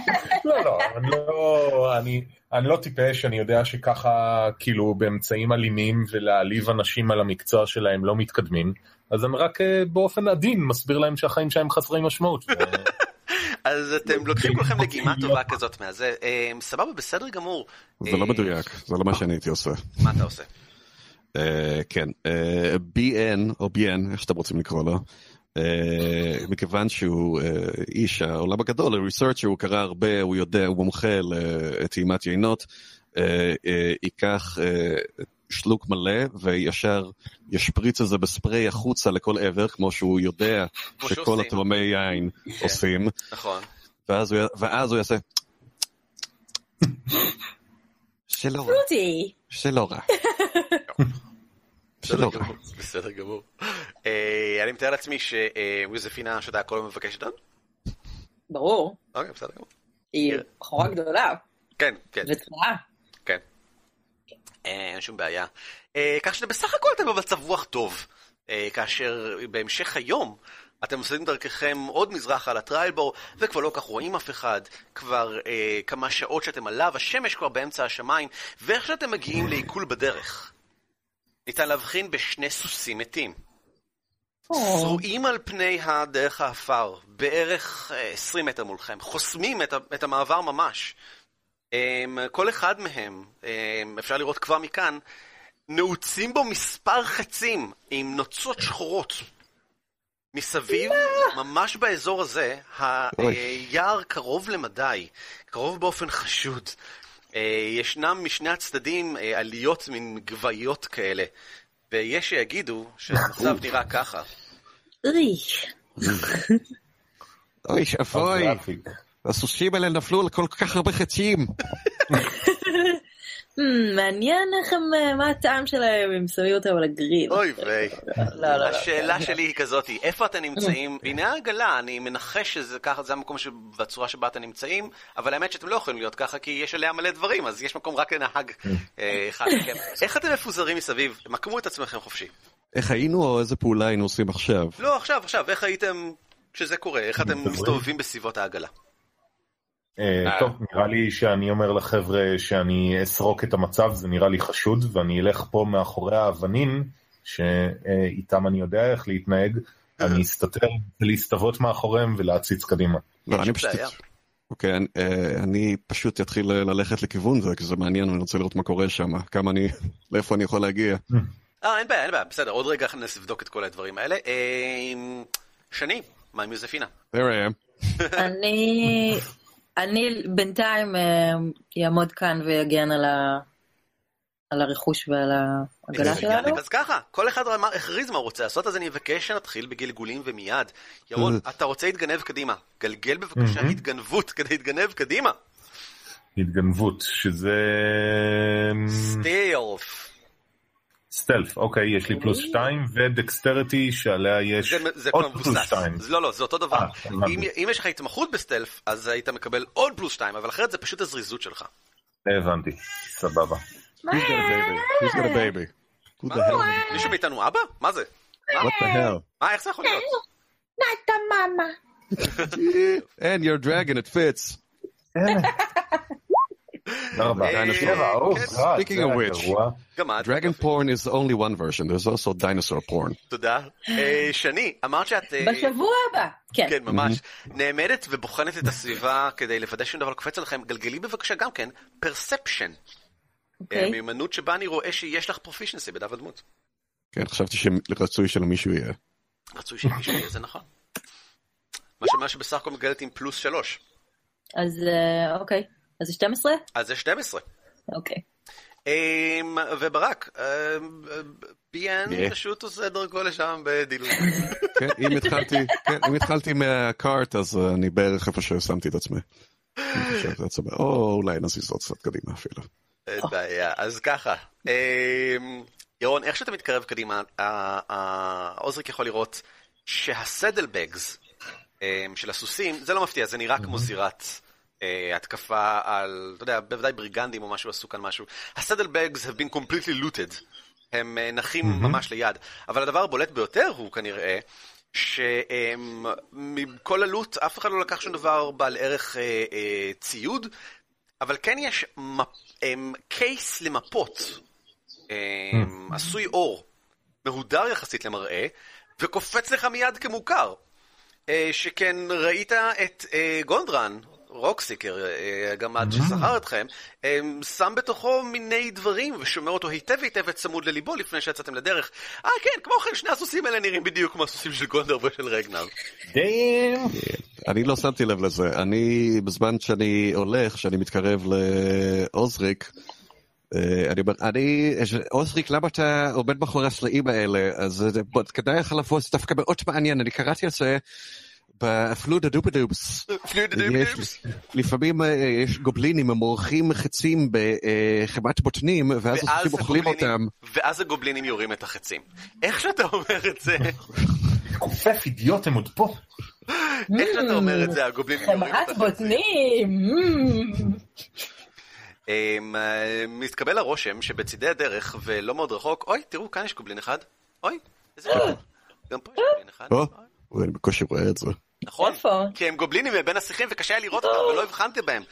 לא, לא, אני לא, אני, אני לא טיפש, אני יודע שככה, כאילו, באמצעים אלימים ולהעליב אנשים על המקצוע שלהם לא מתקדמים, אז אני רק אה, באופן עדין מסביר להם שהחיים שלהם חסרי משמעות. *laughs* אז אתם לוקחים כולכם לגימה טובה כזאת מהזה. אמ, סבבה, בסדר גמור. זה לא אה, מדויק, זה לא מה שאני הייתי עושה. מה אתה עושה? אה, כן, אה, BN, או BN, איך שאתם רוצים לקרוא לו, אה, מכיוון שהוא אה, איש העולם הגדול, ריסרצ'ר, הוא קרא הרבה, הוא יודע, הוא מומחה לטעימת יינות, אה, אה, ייקח אה, שלוק מלא וישר ישפריץ את זה בספרי החוצה לכל עבר, כמו שהוא יודע שכל. התאומי יין עושים, נכון. ואז הוא- יעשה... שלא רע. שלא רע. *laughs* בסדר. גמור, בסדר גמור. אה, אני מתאר לעצמי שיוזפינה שאתה כל הזמן מבקשת עוד? ברור. אוקיי, בסדר גמור. היא בחורה גדולה כן, כן, וצבועה. כן. אה, אין שום בעיה. אה, כך שבסך הכל אתם במצב רוח טוב. כאשר בהמשך היום אתם עושים דרככם עוד מזרחה לטריילבור, וכבר לא כך רואים אף אחד, כבר אה, כמה שעות שאתם עליו, השמש כבר באמצע השמיים, ואיך שאתם מגיעים לעיכול בדרך. ניתן להבחין בשני סוסים מתים. זרועים על פני הדרך האפר, בערך אה, 20 מטר מולכם, חוסמים את, את המעבר ממש. אמ, כל אחד מהם, אמ, אפשר לראות כבר מכאן, נעוצים בו מספר חצים עם נוצות שחורות. מסביב, ממש באזור הזה. היער קרוב למדי, קרוב באופן חשוד. אה, ישנם משני הצדדים אה, עליות מין גבהיות כאלה, ויש שיגידו שהמצב נראה ככה. אוי. אוי שאבוי, *laughs* גרפיק. הסוסים האלה נפלו על כל כך הרבה חצים. *laughs* Hmm, מעניין איך הם, אה, מה הטעם שלהם אם שמים אותם על הגריל. אוי ויי. לא, לא, לא. השאלה שלי היא כזאת, איפה אתם נמצאים? הנה העגלה, אני מנחש שזה ככה, זה המקום בצורה שבה אתם נמצאים, אבל האמת שאתם לא יכולים להיות ככה, כי יש עליה מלא דברים, אז יש מקום רק לנהג אה, אחד. כן. איך אתם מפוזרים מסביב? מקמו את עצמכם חופשי. איך היינו או איזה פעולה היינו עושים עכשיו? לא, עכשיו, עכשיו, איך הייתם כשזה קורה? איך אתם? מסתובבים בסביבות העגלה? אה, טוב, נראה לי שאני אומר לחבר'ה שאני אסרוק את המצב, זה נראה לי חשוד, ואני אלך פה מאחורי האבנים, שאיתם אני יודע איך להתנהג, אני אסתתר ולהסתוות מאחוריהם ולהציץ קדימה. לא. אוקיי, אני- אה, אני פשוט אתחיל ללכת לכיוון זה, כי זה מעניין, אני רוצה לראות מה קורה שם, כמה אני, *laughs* לאיפה אני יכול להגיע. אה, אין בעיה, אין בעיה, בסדר, עוד רגע ננסה לבדוק את כל הדברים האלה. אה, שני, מה עם יוזפינה? There I am. אני, אני בינתיים אה, יעמוד כאן ויגן על, ה, על הרכוש ועל העגלה שלנו. אז ככה, כל אחד אמר, הכריז מה הוא רוצה לעשות, אז אני מבקש שנתחיל בגלגולים ומיד. ירון, אתה רוצה להתגנב קדימה. גלגל בבקשה. התגנבות כדי להתגנב קדימה. התגנבות, שזה... סטילף. סטלף, אוקיי, יש לי פלוס 2, ודקסטריטי שעליה יש זה, זה עוד פלוס מבוסס. 2. זה- לא, לא, זה אותו דבר. אה. אם, אם יש לך התמחות בסטלף, אז היית מקבל עוד פלוס 2, אבל אחרת זה פשוט הזריזות שלך. הבנתי, סבבה. מישהו מאיתנו אבא? מה זה? What the hell? מה, איך זה יכול להיות? *laughs* And you're a dragon, it fits. *laughs* Speaking זה of היה which. גרוע. גם את. Dragon porn is only one version. There's also dinosaur porn. תודה. אה, שני, אמרת שאת... אה, בשבוע הבא. כן. כן, ממש. נעמדת ובוחנת את הסביבה *laughs* כדי לוודא שום דבר לא קופץ עליכם. גלגלי בבקשה גם כן, פרספשן. אוקיי. מיומנות שבה אני רואה שיש לך פרופישנסי בדף הדמות. כן, חשבתי שרצוי שלמישהו יהיה. רצוי שמישהו יהיה, זה נכון. מה שבסך הכל מגלת עם פלוס שלוש. אז אה, אוקיי. אז זה 12? אז זה 12. אוקיי. אמ, וברק, אמ, ביאן. פשוט עושה דרכו לשם בדילוג. *laughs* כן, אם התחלתי, כן, אם התחלתי מהקארט, אז אני בערך איפה ששמתי את עצמי. או אולי נזיז עוד קצת קדימה אפילו. אין בעיה, אז ככה. אמ, ירון, איך שאתה מתקרב קדימה, ה- ה- עוזריק יכול לראות שהסדלבגס של הסוסים, זה לא מפתיע, זה נראה כמו זירת אה, התקפה על, אתה יודע, בוודאי בריגנדים או משהו עשו כאן משהו. הסדלבגס have been completely looted. הם אה, נחים ממש ליד. אבל הדבר הבולט ביותר הוא כנראה שמכל הלוט אף אחד לא לקח שום דבר בעל ערך אה, אה, ציוד, אבל כן יש מפ, אמ, קייס למפות, אמ, עשוי אור, מהודר יחסית למראה, וקופץ לך מיד כמוכר. אה, שכן ראית את אה, גונדרן, רוקסיקר, אה, הגמד ששכר אתכם, אה, שם בתוכו מיני דברים ושומר אותו היטב היטב וצמוד לליבו לפני שיצאתם לדרך. אה כן, כמו כן, שני הסוסים האלה נראים בדיוק כמו הסוסים של גונדר ושל רגנר. אני לא שמתי לב לזה. אני, בזמן שאני הולך, שאני מתקרב לעוזריק, אה, אני אומר, אני, עוזריק, למה אתה עומד מאחורי הסלעים האלה? אז אה, כדאי לך לבוא, זה דווקא מאוד מעניין, אני קראתי על זה בפלודה דובדובס. יש- לפעמים אה, יש גובלינים, הם מורחים חצים בחמת בוטנים, ואז הסוסים אוכלים אותם. ואז הגובלינים יורים את החצים. איך שאתה אומר את זה, כופף אידיוט הם עוד פה. איך שאתה אומר את זה, הגובלינים יורים את החצים. בוטנים. אמ. אמ, אה, מתקבל הרושם שבצידי הדרך ולא מאוד רחוק, אוי, תראו, כאן יש גובלין אחד. אוי, איזה גובלין. גם פה יש גובלין אחד. אני בקושי רואה את זה. נכון? איפה? כי הם גובלינים מבין השיחים וקשה היה לראות אותם ולא הבחנתי בהם.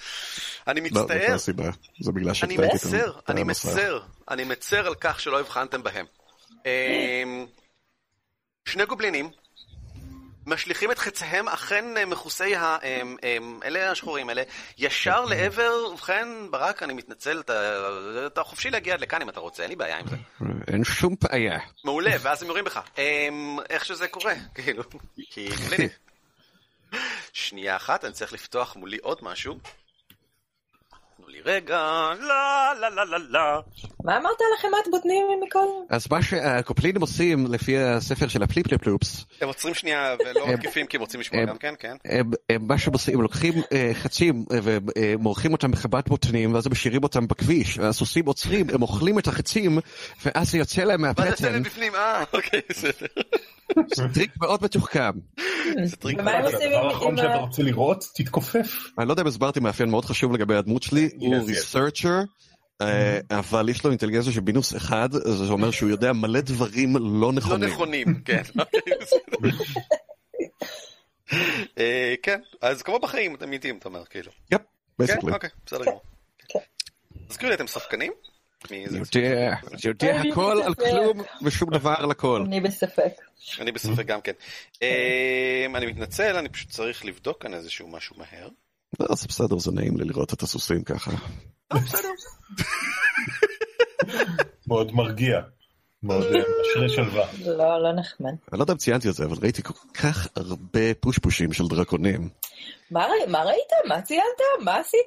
אני לא, מצטער, הסיבה. זה בגלל אני מצר, אני. מצר, אני מצר על כך שלא הבחנתם בהם. אמ, שני גובלינים משליכים את חציהם אכן אה, מכוסי ה... אמ, אמ, אלה השחורים האלה, ישר לעבר, ובכן, ברק, אני מתנצל, אתה אתה חופשי להגיע עד לכאן אם אתה רוצה, אין לי בעיה עם זה. אין שום בעיה. מעולה, ואז הם יורים בך. איך שזה קורה, *laughs* כאילו, כי. *laughs* שנייה אחת, אני צריך לפתוח מולי עוד משהו. לי רגע, לה לה לה לה לה. מה אמרת על החמאת בוטנים מקודם? אז מה שהקופלינים עושים לפי הספר של הפליפלפלופס, הם עוצרים שנייה ולא מתקיפים כי הם רוצים לשמוע גם כן, כן. מה שהם עושים, הם לוקחים אה, חצים אה, ומורחים אותם בחבת בוטנים ואז הם משאירים אותם בכביש, הסוסים עוצרים, הם אוכלים את החצים ואז זה יוצא להם מה זה יוצא להם בפנים? אה, אוקיי, בסדר. זה טריק מאוד מתוחכם. זה טריק מאוד. עושים הדבר האחרון שאתה רוצה לראות, תתכופף. אני לא יודע אם הסברתי מאפיין מאוד חשוב לגבי הדמות שלי, הוא yes. researcher, אבל יש לו אינטליגנציה של מינוס אחד, זה אומר שהוא יודע מלא דברים לא לא נכונים. נכונים, *laughs* כן. בסדר. אה, כן, אז כמו בחיים, אתם איטיים, אתה אומר, כאילו. yep, כן, basically. אוקיי, בסדר גמור. תזכירו לי, אתם שחקנים? יודע, יודע הכל על. כלום ושום דבר על הכל. אני בספק. אני בספק גם כן. אה, אני מתנצל, אני פשוט צריך לבדוק כאן איזשהו משהו מהר. לא, זה בסדר, זה נעים לי לראות את הסוסים ככה. אה, בסדר. מאוד מרגיע. מאוד אה, משרה שלווה. לא, לא נחמד. אני לא יודע אם ציינתי את זה, אבל ראיתי כל כך הרבה פושפושים של דרקונים. מה ראי- מה ראית? מה ציינת? מה עשית?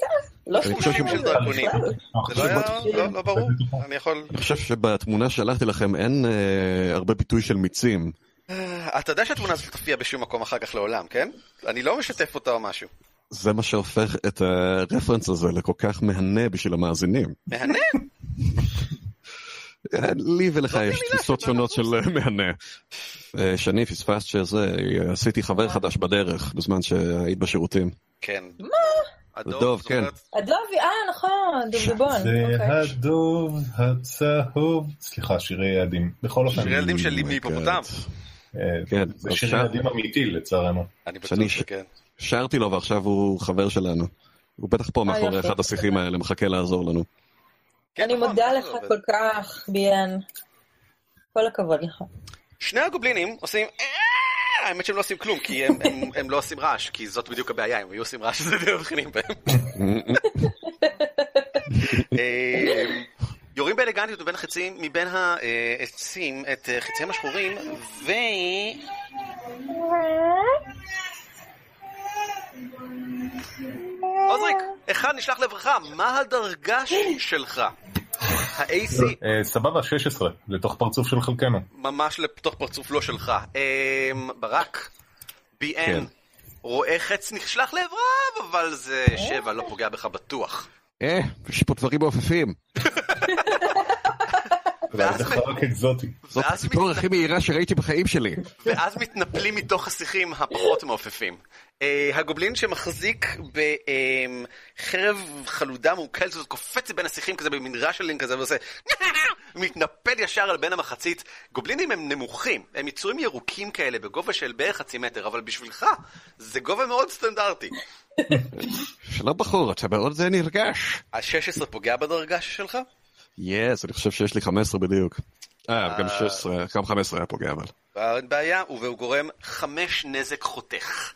לא אני חושב שמעתי של על זה דרקונים. בכלל. זה לא היה, לא- לא ברור, אני יכול... אני חושב שבתמונה ששלחתי לכם אין אה, הרבה ביטוי של מיצים. אתה יודע שהתמונה הזאת לא תופיע בשום מקום אחר כך לעולם, כן? אני לא משתף אותה או משהו. זה מה שהופך את הרפרנס הזה לכל כך מהנה בשביל המאזינים. מהנה? *laughs* אה, לי ולך זאת יש תפיסות שאתה שונות של מהנה. אה, שני פספסת שזה, עשיתי חבר חדש בדרך בזמן שהיית בשירותים. כן. מה? דוב, כן. הדובי, אה נכון, דובדבון. זה אוקיי. הדוב הצהוב. סליחה, שירי ילדים. בכל אופן, שירי ילדים של Oh my מהיפופוטם. אה, כן, זה שירי ילדים אמיתי לצערנו. אני בטוח שאני שכן. שרתי לו ועכשיו הוא חבר שלנו. הוא בטח פה מאחורי יופי. אחד השיחים האלה, מחכה לעזור לנו. כן, אני נכון, מודה לך עובד. כל כך, ביאן. כל הכבוד לך. שני הגובלינים עושים... "אה", האמת שהם לא עושים כלום, כי הם- הם- הם לא עושים רעש, כי זאת בדיוק הבעיה, אם היו עושים רעש זה די מבחינים בהם. *laughs* אה, יורים באלגנטיות מבין החצים, מבין העצים, את אה, חציהם השחורים, ו... עוזריק, אחד נשלח לעברך, מה הדרגה שלך? ה-AC אה, סבבה, 16, לתוך פרצוף של חלקנו. ממש לתוך פרצוף לא שלך. אמ, ברק, BN, כן. רואה חץ נשלח לעבריו, אבל זה שבע, לא פוגע בך בטוח. אה, יש פה דברים מעופפים. *laughs* ואז זה רק אקזוטי. זאת ואז הציפור הכי מהירה שראיתי בחיים שלי. ואז מתנפלים מתוך השיחים הפחות מעופפים. אה, הגובלין שמחזיק בחרב חלודה מעוקלת הזאת קופץ בין השיחים כזה במין ראשלינג כזה ועושה *laughs* מתנפל ישר על בין המחצית. גובלינים הם נמוכים, הם יצורים ירוקים כאלה בגובה של בערך חצי מטר, אבל בשבילך זה גובה מאוד סטנדרטי. *laughs* שלום בחור, אתה מאוד נרגש. ה-16 פוגע בדרגה שלך? יס, אני חושב שיש לי 15 בדיוק. אה, גם 16, גם 15 היה פוגע אבל. אין בעיה, והוא גורם חמש נזק חותך.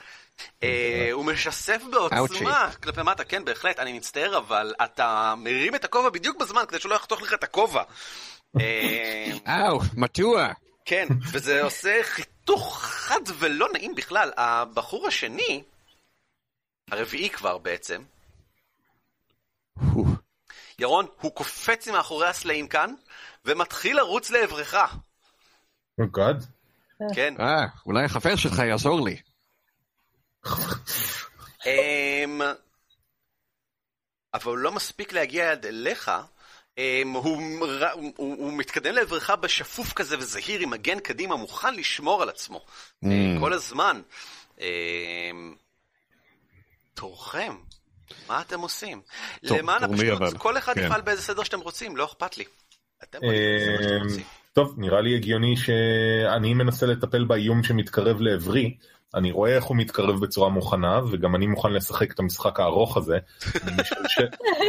אה, הוא משסף בעוצמה כלפי מטה, כן, בהחלט, אני מצטער, אבל אתה מרים את הכובע בדיוק בזמן כדי שלא יחתוך לך את הכובע. אה, אאו, מטוע. כן, וזה עושה חיתוך חד ולא נעים בכלל. הבחור השני, הרביעי כבר בעצם, ירון, הוא קופץ מאחורי הסלעים כאן, ומתחיל לרוץ לעברך. Oh God. כן. אה, אולי החבר שלך יעזור לי. אמ, אבל הוא לא מספיק להגיע עד אליך. אמ, הוא, הוא, הוא מתקדם לעברך בשפוף כזה וזהיר עם מגן קדימה, מוכן לשמור על עצמו. Mm. כל הזמן. אמ, תורכם, מה אתם עושים? למען אבל? כל אחד כן. יפעל באיזה סדר שאתם רוצים, לא אכפת לי. אה. טוב, נראה לי הגיוני שאני מנסה לטפל באיום שמתקרב לעברי. אני רואה איך הוא מתקרב בצורה מוכנה, וגם אני מוכן לשחק את המשחק הארוך הזה. משלשל,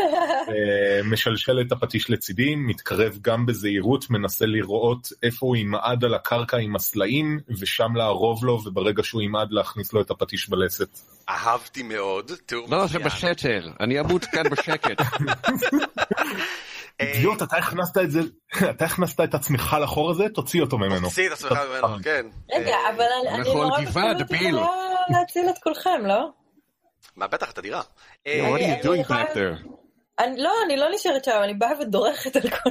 *laughs* אה, משלשל את הפטיש לצידי, מתקרב גם בזהירות, מנסה לראות איפה הוא ימעד על הקרקע עם הסלעים, ושם לערוב לו, וברגע שהוא ימעד להכניס לו את הפטיש בלסת. אהבתי מאוד, תיאור לא, זה מצוין. בסתר, אני אמות כאן בשקט. *laughs* אידיוט, אתה הכנסת את זה, *laughs* אתה הכנסת את עצמך לחור הזה, תוציא אותו ממנו. תוציא את עצמך ממנו, כן. רגע, אה, אבל אני- נורא בקלות. יכולה להציל את כולכם, לא? מה, בטח, אתה דירה. What are אני- you doing אני יכולה- back there? אני- לא, אני לא נשארת שם, אני באה ודורכת על כל...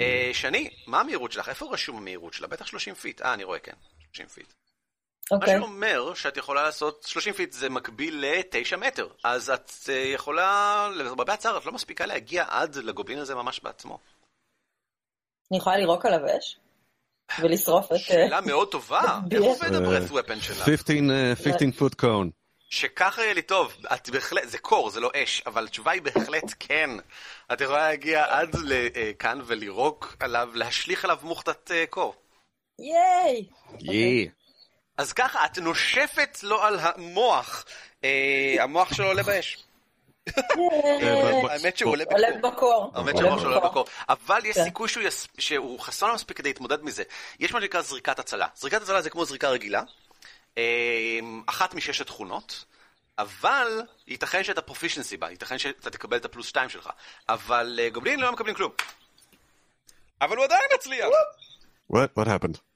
אה, שני, מה המהירות שלך? איפה רשום המהירות שלה? בטח 30 feet. אה, אני רואה, כן. 30 feet. מה אוקיי. שאומר שאת יכולה לעשות 30 feet זה מקביל ל-9 מטר. אז את אה, יכולה, למרבה הצער, את לא מספיקה להגיע עד לגובלין הזה ממש בעצמו. אני יכולה לירוק עליו אש? ולשרוף את... אה, שאלה מאוד טובה. איך עובד הברית ופן שלך? 15 אה, 15 foot cone. שככה יהיה לי טוב, את בהחלט, זה קור, זה לא אש, אבל התשובה היא בהחלט כן. את יכולה להגיע עד לכאן ולירוק עליו, להשליך עליו מוחתת אה, קור. ייי! יא. אז ככה, את נושפת לו על המוח. אה, המוח שלו עולה באש. *laughs* האמת שהוא עולה עולה בקור. האמת שהמוח שלו עולה בקור. אבל יש כן. סיכוי שהוא חסון מספיק כדי להתמודד מזה. יש מה שנקרא זריקת הצלה. זריקת הצלה זה כמו זריקה רגילה. אה, אחת מששת תכונות. אבל ייתכן שאתה פרופישנסי בה, ייתכן שאתה תקבל את הפלוס שתיים שלך. אבל אה, גובלינים לא מקבלים כלום. אבל הוא עדיין הצליח. What? What happened?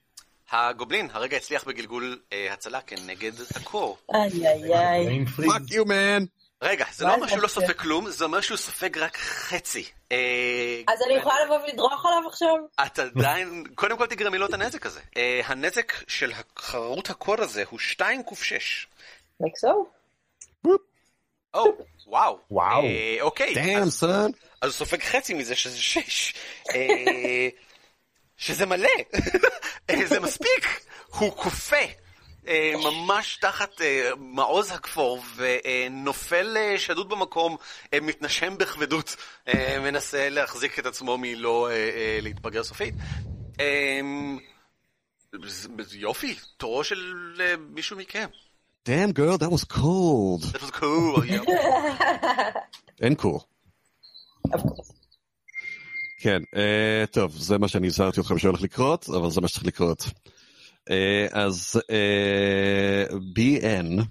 הגובלין הרגע הצליח בגלגול אה, הצלה כנגד הקור. איי איי איי. Fuck you man! רגע, זה לא אומר שהוא לא? סופג כלום, זה אומר שהוא סופג רק חצי. אה, אז אני יכולה לבוא ולדרוך עליו עכשיו? את עדיין, קודם כל תגרמי לו את הנזק הזה. אה, הנזק של חרוט הקוד הזה הוא 2 ק 6. מקסו? או, וואו. וואו. אוקיי. Damn son! אז הוא סופג חצי מזה שזה 6. שזה מלא. *laughs* אה, זה מספיק. הוא כופה. אה, ממש תחת אה, מעוז הכפור ונופל שדוד במקום, מתנשם בכבדות, מנסה להחזיק את עצמו מלא להתבגר סופית. יופי, תורו של מישהו מכם. Damn girl, that was cold. That was cool. yeah. *laughs* אין cool. Of course. כן, אה, טוב, זה מה שאני הזהרתי אתכם שהולך לקרות, אבל זה מה שצריך לקרות. אה, אז אה, BN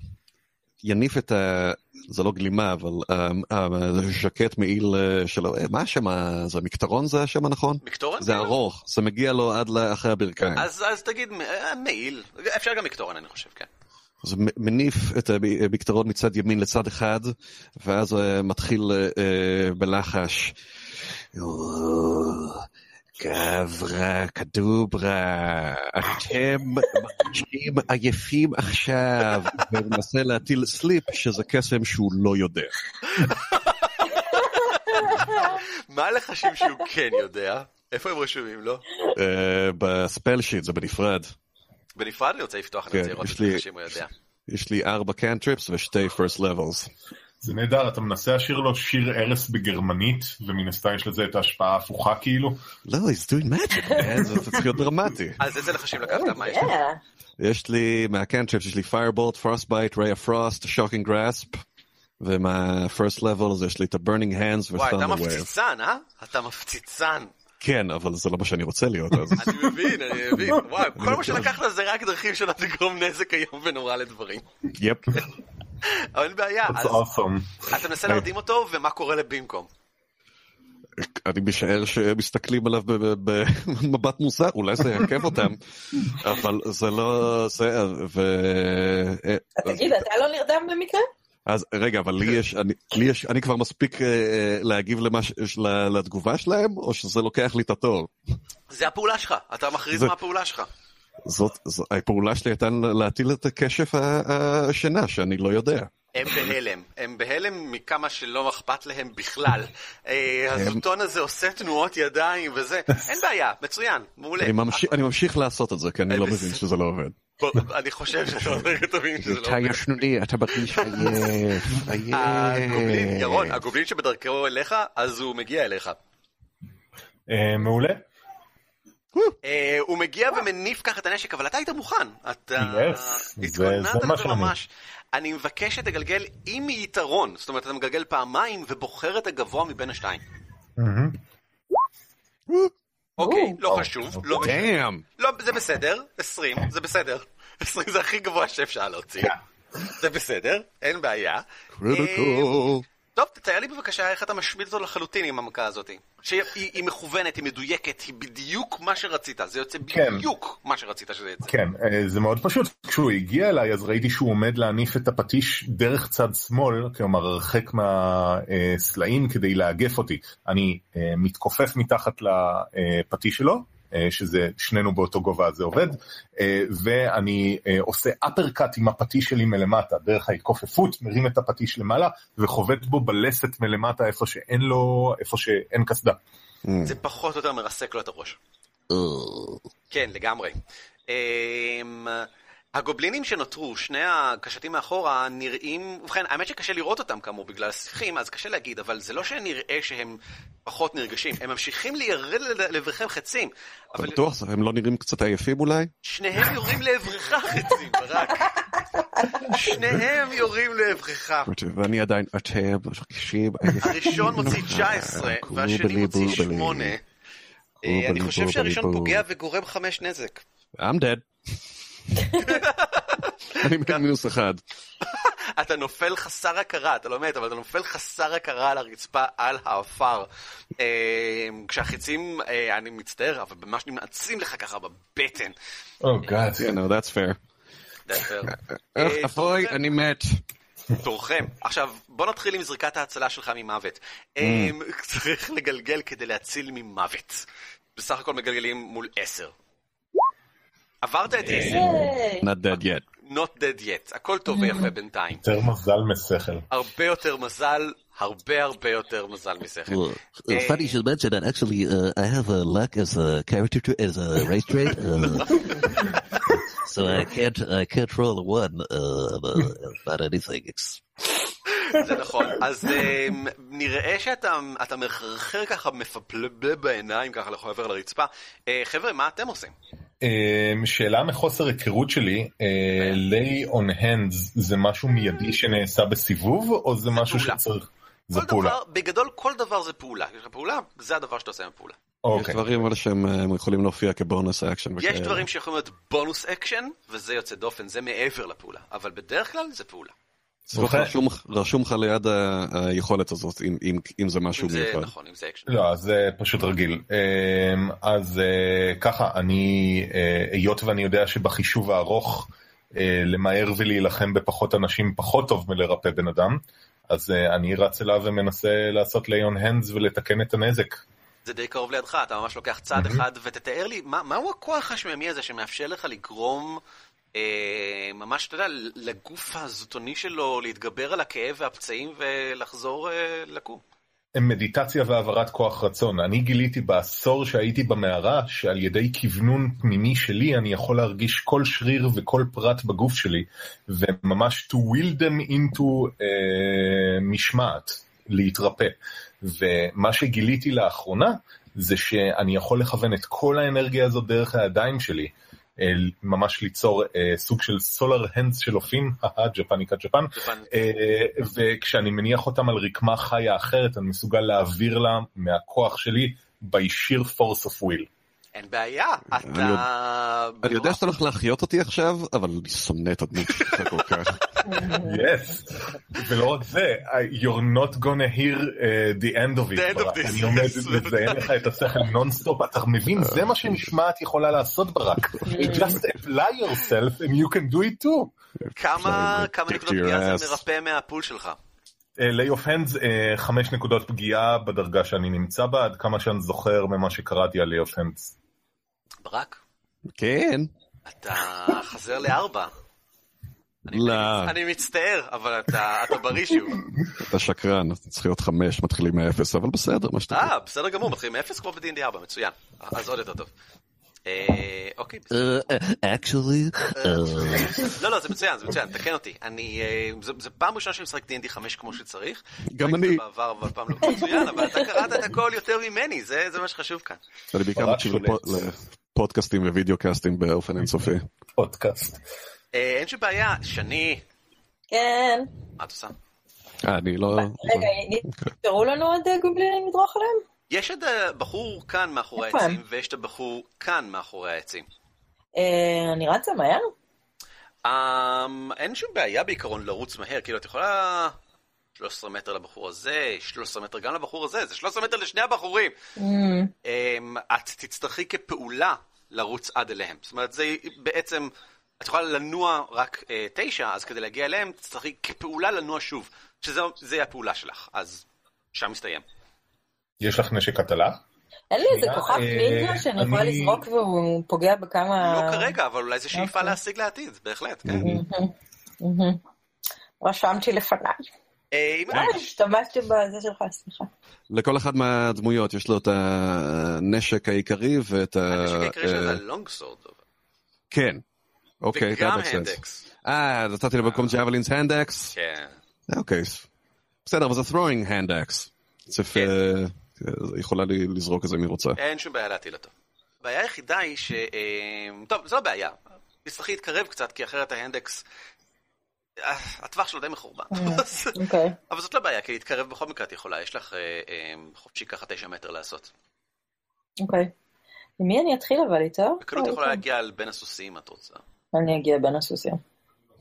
יניף את ה... זה לא גלימה, אבל הז'קט מעיל שלו, מה השם? זה מקטרון זה השם הנכון? מקטורן? זה ארוך, זה מגיע לו עד לאחרי הברכיים. אז, אז תגיד, מעיל. אפשר גם מקטורן, אני חושב, כן. מ- מניף את המקטרון מצד ימין לצד אחד, ואז מתחיל בלחש. גברה, כדוברה, אתם מרגישים עייפים עכשיו, ומנסה להטיל סליפ, שזה קסם שהוא לא יודע. מה הלחשים שהוא כן יודע? איפה הם רשומים לו? אה, בספל שיט זה בנפרד. בנפרד אני רוצה לפתוח, אני כן, רוצה לראות את לי- הלחשים הוא יודע. יש לי ארבע קנטריפס ושתי פרסט לבלס. זה נהדר, אתה מנסה לשיר לו שיר ערש בגרמנית, ומן הסתם יש לזה את ההשפעה ההפוכה כאילו. לא, he's doing magic, man, זה צריך להיות דרמטי. אז איזה לחשים לקחת? מה יש לך? Yeah. יש לי, מהקנטריפס יש לי firebolt, frostbite, ray of frost, shocking grasp, ומה-first level יש לי את ה-burning hands וואי, אתה ו-thunder wave. מפציצן, אה? אתה מפציצן. כן, אבל זה לא מה שאני רוצה להיות אז. אני מבין, אני מבין. *laughs* וואי, כל מה שלקחת זה רק דרכים שלא תגרום נזק איום ונורא לדברים. יפ. אבל אין בעיה, That's awesome. אתה מנסה להרדים אותו, ומה קורה לבמקום? אני משער שמסתכלים עליו ב- ב- *laughs* במבט מוזר, אולי זה יעכב אותם, *laughs* אבל זה לא... זה... ו... אה, תגיד, אתה לא נרדם במקרה? אז רגע, אבל לי יש, אני, לי יש, אני כבר מספיק אה, להגיב למה, ש- ל- לתגובה שלהם, או שזה לוקח לי את התור? זה הפעולה שלך, אתה מכריז זה- מה הפעולה שלך. זאת, זאת הפעולה שלי הייתה להטיל את הכשף ה- השינה, שאני לא יודע. הם בהלם, הם בהלם מכמה שלא אכפת להם בכלל. אה, הזוטון הזה עושה תנועות ידיים וזה, אין בעיה, מצוין, מעולה. אני ממשיך, לעשות את זה, כי אני לא מבין שזה לא עובד. אני חושב שאתה אומר טובים שזה לא אתה עובד. ישנוני, אתה מרגיש עייף, הגובלין. ירון, הגובלין שבדרכו אליך, אז הוא מגיע אליך. אה, מעולה. אה, הוא מגיע ומניף ככה את הנשק, אבל אתה היית מוכן. אתה התכוננת לזה. ממש. אני מבקש שתגלגל עם יתרון, זאת אומרת אתה מגלגל פעמיים ובוחר את הגבוה מבין השתיים. מהמם. אוקיי, לא או, חשוב. לא משנה. דאם. לא, זה בסדר, 20, זה בסדר. *laughs* 20 זה הכי גבוה שאפשר להוציא. זה בסדר, אין בעיה. critical. טוב, תתאר לי בבקשה איך אתה משמיד אותו לחלוטין עם המכה הזאת. שהיא היא מכוונת, היא מדויקת, היא בדיוק מה שרצית, זה יוצא כן. בדיוק מה שרצית שזה יצא. כן, אה, זה מאוד פשוט. כשהוא הגיע אליי אז ראיתי שהוא עומד להניף את הפטיש דרך צד שמאל, כלומר הרחק מהסלעים כדי לאגף אותי. אני אה, מתכופף מתחת לפטיש שלו. אה, שזה שנינו באותו גובה זה עובד אה, ואני אה, עושה אפרקאט עם הפטיש שלי מלמטה דרך ההתכופפות מרים את הפטיש למעלה וחובט בו בלסת מלמטה איפה שאין לו איפה שאין קסדה. זה פחות או יותר מרסק לו את הראש. כן, לגמרי. הגובלינים שנותרו, שני הקשתים מאחורה, נראים, ובכן, האמת שקשה לראות אותם כאמור בגלל השיחים, אז קשה להגיד, אבל זה לא שנראה שהם פחות נרגשים, הם ממשיכים לירד לעברכם חצים, אתה אבל בטוח? הם לא נראים קצת עייפים אולי? שניהם יורים לעברך חצים, ברק. שניהם יורים לעברך. ואני עדיין, אתם. הראשון מוציא 19, והשני מוציא 8. אני חושב שהראשון פוגע וגורם 5 נזק. I'm dead. אני מינוס אחד. אתה נופל חסר הכרה, אתה לא מת, אבל אתה נופל חסר הכרה על הרצפה, על העפר. אה, כשהחיצים, אה, אני מצטער, אבל ממש נמעצים לך ככה בבטן. או גאד. You know, that's fair. אה, אבוי, אני מת. תורכם. עכשיו, בוא נתחיל עם זריקת ההצלה שלך ממוות. אה, צריך לגלגל כדי להציל ממוות. בסך הכל מגלגלים מול עשר. עברת את עשר. היי. Not dead yet. not dead yet. הכל טוב ויפה בינתיים. יותר מזל משכל. הרבה יותר מזל, הרבה הרבה יותר מזל משכל. Well, uh, funny you should mention that. Actually, uh, I have a luck as a character to, as a race trait, uh, *laughs* so I can't I can't roll a one uh, about anything. It's, זה נכון. אז אמ, נראה שאתה אתה מחרחר ככה, מפפלבל בעיניים ככה לכל עבר לרצפה. אה, חבר'ה, מה אתם עושים? אמ, שאלה מחוסר היכרות שלי, אה, lay on hands זה משהו מיידי שנעשה בסיבוב או זה משהו פעולה. שצריך? זה כל פעולה. דבר, בגדול כל דבר זה פעולה. יש לך פעולה, זה הדבר שאתה עושה עם הפעולה. יש אוקיי. דברים אבל שהם אה, יכולים להופיע כ bonus action יש וכאלה. דברים שיכולים להיות bonus action, וזה יוצא דופן, זה מעבר לפעולה. אבל בדרך כלל זה פעולה. אומרת, רשום- רשום לך ליד ה- היכולת הזאת, אם- אם- אם זה משהו אם זה מיוחד. נכון, אם זה אקשן. לא, אז זה פשוט רגיל. אמ, אז אה, ככה, אני, אה, היות ואני יודע שבחישוב הארוך, אה, למהר ולהילחם בפחות אנשים פחות טוב מלרפא בן אדם, אז אני רץ אליו ומנסה לעשות ליון הנדס ולתקן את הנזק. זה די קרוב לידך, אתה ממש לוקח צעד אחד, ותתאר לי, מה, מהו הכוח השמימי הזה שמאפשר לך לגרום, ממש, אתה יודע, לגוף הזוטוני שלו להתגבר על הכאב והפצעים ולחזור אה, לקום? מדיטציה והעברת כוח רצון. אני גיליתי בעשור שהייתי במערה שעל ידי כוונון פנימי שלי אני יכול להרגיש כל שריר וכל פרט בגוף שלי וממש to will them into אה, משמעת, להתרפא. ומה שגיליתי לאחרונה זה שאני יכול לכוון את כל האנרגיה הזאת דרך הידיים שלי. אה, ממש ליצור אה, סוג של סולר הנדס של אופים, ג'פניקה ג'פן, ג'פן. אה, וכשאני מניח אותם על רקמה חיה אחרת, אני מסוגל להעביר לה מהכוח שלי by sheer force of will. אין בעיה, אני אתה... אני יודע שאתה הולך להחיות אותי עכשיו, אבל אני שונא את הדמות שלך כל כך. yes, ולא רק זה, you're not gonna hear uh, the end of it. The end of this, אני עומד yes. לזיין לך את השכל נונסטופ, אתה מבין? זה מה שמשמעת יכולה לעשות ברק. just apply yourself and you can do it too. כמה נקודות פגיעה זה. מרפא מה pool שלך? lay on hands, חמש נקודות פגיעה בדרגה שאני נמצא בה, עד כמה שאני זוכר ממה שקראתי על lay on hands. ברק, כן. אתה חזר לארבע. אני- לא. אני מצטער, אבל אתה אתה בריא שוב. אתה שקרן, אתה צריך להיות חמש, מתחילים מאפס, אבל בסדר, מה שאתה... אה, בסדר גמור, מתחילים מאפס כמו ב-D&D 4, מצוין. אז עוד יותר טוב. אה, אוקיי, בסדר. uh, actually, uh, לא, לא, זה מצוין, זה מצוין, תקן אותי. אני, אה, זה פעם ראשונה שאני משחק D&D 5 כמו שצריך. גם אני. בעבר, אבל פעם לא מצוין, אבל אתה קראת את הכל יותר ממני, זה זה מה שחשוב כאן. אני בעיקר מקשיב לפודקאסטים ווידאו קאסטים באופן אינסופי. פודקאסט. אה, אין שום בעיה, שני, כן. מה את עושה? אה, אני לא... רגע, נשארו לנו עוד אה, גובלינים לדרוך עליהם? יש את הבחור כאן מאחורי? העצים, ויש את הבחור כאן מאחורי העצים. אני רצה מהר? אמ, אין שום בעיה בעיקרון לרוץ מהר, כאילו את יכולה 13 מטר לבחור הזה, 13 מטר גם לבחור הזה, זה 13 מטר לשני הבחורים. אמ, את תצטרכי כפעולה לרוץ עד אליהם. זאת אומרת, זה בעצם, את יכולה לנוע רק אה, תשע, אז כדי להגיע אליהם תצטרכי כפעולה לנוע שוב, שזה זה הפעולה שלך, אז שם מסתיים. יש לך נשק הטלה? אין לי איזה כוכב אה, נינג'ה שאני יכולה לזרוק והוא פוגע בכמה... לא כרגע, אבל אולי זו שאיפה אוקיי. להשיג לעתיד, בהחלט, כן. רשמתי לפניי. אה, אה, השתמשתי בזה שלך, סליחה. לכל אחד מהדמויות יש לו את הנשק העיקרי ואת ה... הנשק העיקרי שלו זה אה, ה long sword. כן. אוקיי, וגם that makes sense. handaxe. אה, אז נתתי לו במקום javelins handaxe? כן. אוקיי. בסדר, אבל זה throwing axe. צריך, כן. יכולה לזרוק את זה אם היא רוצה. אין שום בעיה להטיל אותו. הבעיה היחידה היא ש... טוב, זו לא בעיה. תצטרכי להתקרב קצת, כי אחרת ה handaxe... אה, הטווח שלו די מחורבן. אוקיי. אבל זאת לא בעיה, כי להתקרב בכל מקרה את יכולה. יש לך אה, אה, חופשי ככה תשע מטר לעשות. אוקיי. מי אני אתחיל אבל איתו? בקלות אה, יכולה. להגיע על בין הסוסים, את רוצה. אני אגיע בין הסוסים.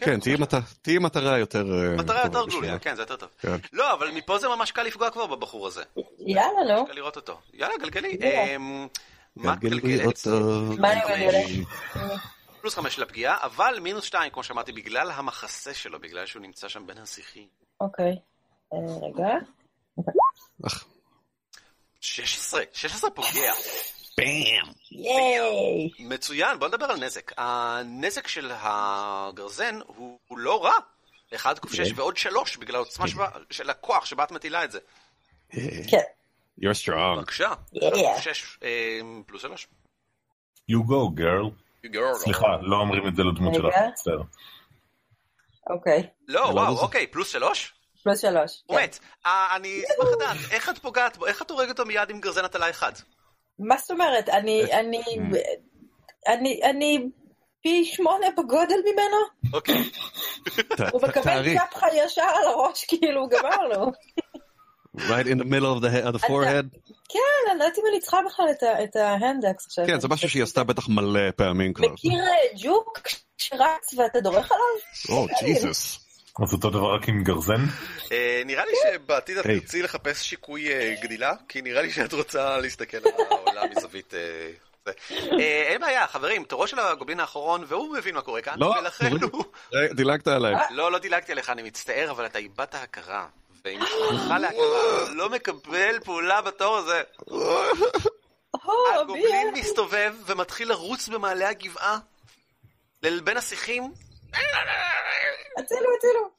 כן, תהיי מט- תהיי מטרה יותר... אה, מטרה יותר גלויה, בשבילה. כן, זה יותר טוב. כן. לא, אבל מפה זה ממש קל לפגוע כבר בבחור הזה. יאללה, נו. קל לראות אותו. יאללה, גלגלי. אמ, מה גלגלי. מה אני מגלגלת? פלוס חמש לפגיעה, אבל מינוס שתיים, כמו שאמרתי, בגלל המחסה שלו, בגלל שהוא נמצא שם בין השיחים. אוקיי. אה, רגע. אך, 16, 16 פוגע. באם. ייי! מצוין, בוא נדבר על נזק. הנזק של הגרזן הוא, הוא לא רע. 1 קוף 6 ועוד 3 בגלל העוצמה שבה, של הכוח שבה את מטילה את זה. כן. You're strong. בבקשה. Yeah. 6 פלוס 3. You go girl. סליחה, לא אומרים את זה לדמות שלך. מצטער. אוקיי. לא, לא, וואו, אוקיי, פלוס 3? פלוס שלוש. הוא כן. מת. אה, אני אשמח לדעת, איך את פוגעת בו? איך את הורגת אותו מיד עם גרזן הטלה אחד? מה זאת אומרת? אני, אני, אני, אני פי שמונה בגודל ממנו? אוקיי. הוא מקבל צפחה ישר על הראש, כאילו, גמרנו. Right in the middle of the he- of the forehead. כן, אני לא יודעת אם אני צריכה בכלל את ההנדקס עכשיו. כן, זה משהו שהיא עשתה בטח מלא פעמים כבר. מכיר ג'וק שרץ ואתה דורך עליו? או, ג'יזוס. אז אותו דבר רק עם גרזן? אה, נראה לי שבעתיד את. תרצי לחפש שיקוי אה, גדילה, כי נראה לי שאת רוצה להסתכל על העולם מזווית... אה, אין בעיה, חברים, תורו של הגובלין האחרון, והוא מבין מה קורה כאן, לא, ולכן תוריד. הוא... דילגת עליי. לא, לא דילגתי עליך, אני מצטער, אבל אתה איבדת הכרה. ועם שכחה להכרה, לא מקבל פעולה בתור הזה. *laughs* או, הגובלין מסתובב ומתחיל לרוץ במעלה הגבעה, ל- בין השיחים. הצילו, הצילו.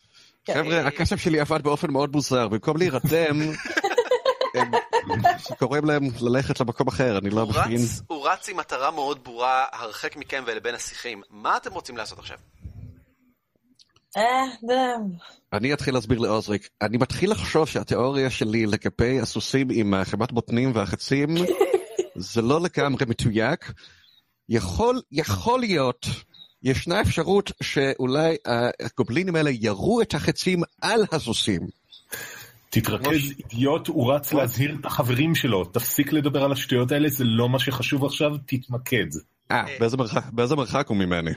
חבר'ה, הקשב שלי עבד באופן מאוד מוזר. במקום להירתם, *laughs* קוראים להם ללכת למקום אחר, אני לא מבין. הוא רץ עם מטרה מאוד ברורה, הרחק מכם ולבין השיחים. מה אתם רוצים לעשות עכשיו? אה. אני אתחיל להסביר לעוזריק. אני מתחיל לחשוב שהתיאוריה שלי לגבי הסוסים עם החמת בוטנים והחצים *laughs* זה לא לגמרי מתויק. יכול, יכול להיות, ישנה אפשרות שאולי הגובלינים האלה ירו את החצים על הסוסים. תתרכז, אידיוט, הוא רץ להזהיר את החברים שלו, תפסיק לדבר על השטויות האלה, זה לא מה שחשוב עכשיו, תתמקד. אה, באיזה מרחק הוא ממני?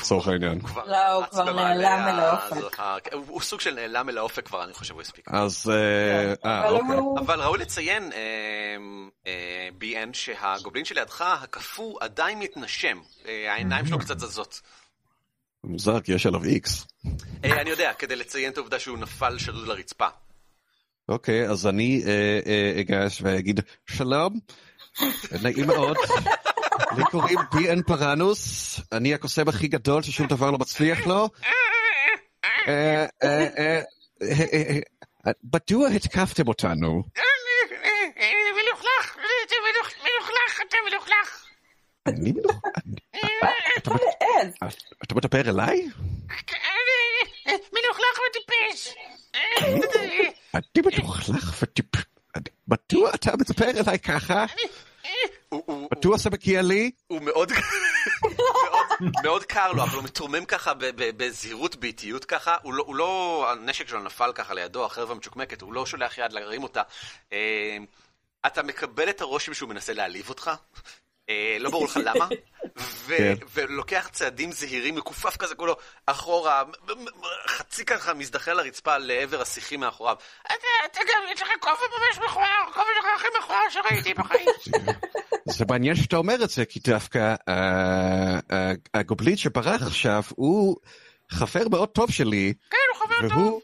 לצורך העניין. לא, הוא כבר נעלם אל האופק. הוא סוג של נעלם אל האופק כבר, אני חושב הוא הספיק. אז, אה, אה, אבל אוקיי. אבל ראוי לציין, אה, אה, שהגובלין שלידך, הקפוא, עדיין מתנשם. אה, העיניים שלו קצת זזות. מוזר, כי יש עליו איקס. אה, אני יודע, כדי לציין את העובדה שהוא נפל שדוד לרצפה. אוקיי, אז אני אה, אה, אגש ואגיד, שלום, נעים מאוד, *laughs* לי קוראים בי.אן פרנוס, אני הקוסם הכי גדול ששום דבר לא מצליח לו. אה, אה, אה, מדוע התקפתם אותנו? מלוכלך, מלוכלך, אתה מלוכלך. אני לא... אתה מדבר אליי? מלוכלך וטיפש. אני מלוכלך וטיפ... אני- מדוע אתה מדבר אליי ככה? מדוע זה מגיע לי? הוא מאוד, מאוד, קר לו, אבל הוא מתרומם ככה בזהירות, באיטיות ככה. הוא לא, הוא לא, הנשק שלו נפל ככה לידו, החרב המצ'וקמקת, הוא לא שולח יד להרים אותה. אה, אתה מקבל את הרושם שהוא מנסה להעליב אותך, אה, לא ברור לך למה, ו- כן. ולוקח צעדים זהירים, מכופף כזה כולו אחורה, חצי ככה מזדחל לרצפה לעבר השיחים מאחוריו. אתה גם, יש לך כובע ממש מכוער, כובע שלך הכי מכוער שראיתי בחיים. *laughs* זה מעניין שאתה אומר את זה, כי דווקא אה, אה, הגובלין שברח עכשיו, הוא חבר מאוד טוב שלי, כן, הוא חבר טוב.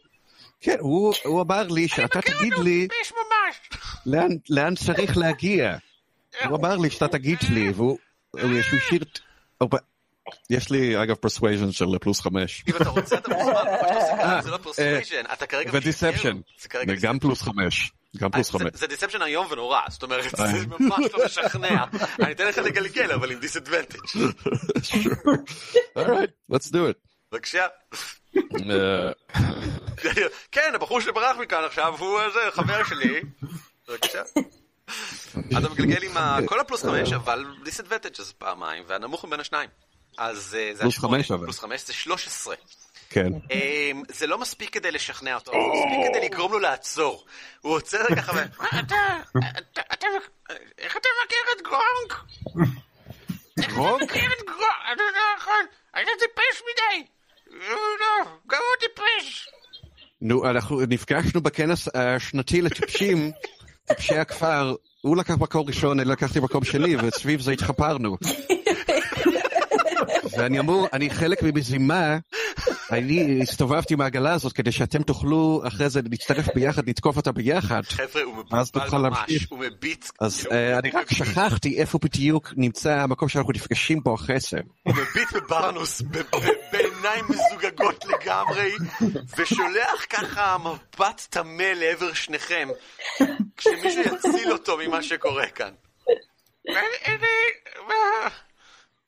כן, הוא, הוא אמר לי שאתה תגיד לי. לאן, לאן צריך להגיע. הוא אמר לי שאתה תגיד לי, והוא הוא- יש הוא השאיר... הוא ב- יש לי אגב persuasion של פלוס חמש. אם אתה רוצה, אתה מוזמן, כאן זה לא persuasion, אתה כרגע... ו deception, וגם פלוס חמש. גם פלוס חמש. זה deception איום ונורא, זאת אומרת, אה. זה ממש לא משכנע. אני אתן לך לגלגל, אבל עם disadvantage. Right, let's do it. בבקשה. אה, כן, הבחור שברח מכאן עכשיו הוא אה, חבר שלי. בבקשה. *laughs* אתה מגלגל עם כל הפלוס חמש, אבל disadvantage אז פעמיים, והנמוך מבין השניים. אז אה, זה השמונה. פלוס חמש זה 13. כן. אמ, זה לא מספיק כדי לשכנע אותו, זה מספיק כדי לגרום לו לעצור. הוא עוצר רגע ככה, *laughs* ו- אתה, אתה, אתה, איך אתה מכיר את גרונק? גרונק? מכיר את גרונק? אתה יודע, נכון, היית טיפש מדי. לא, גם הוא טיפש. נו, אנחנו נפגשנו בכנס השנתי לטיפשים, *laughs* טיפשי הכפר, הוא לקח מקום ראשון, אני לקחתי מקום שני, וסביב זה התחפרנו. *laughs* ואני אמור, אני חלק ממזימה, אני הסתובבתי עם העגלה הזאת כדי שאתם תוכלו אחרי זה להצטרף ביחד, לתקוף אותה ביחד. חבר'ה, הוא מבולבל ממש. הוא מביט, אז כאילו, אה, אני רק שכחתי איפה בדיוק נמצא המקום שאנחנו נפגשים בו אחרי זה. הוא מביט בברנוס בעיניים מזוגגות לגמרי, ושולח ככה מבט טמא לעבר שניכם, כשמישהו יציל אותו ממה שקורה כאן. מה?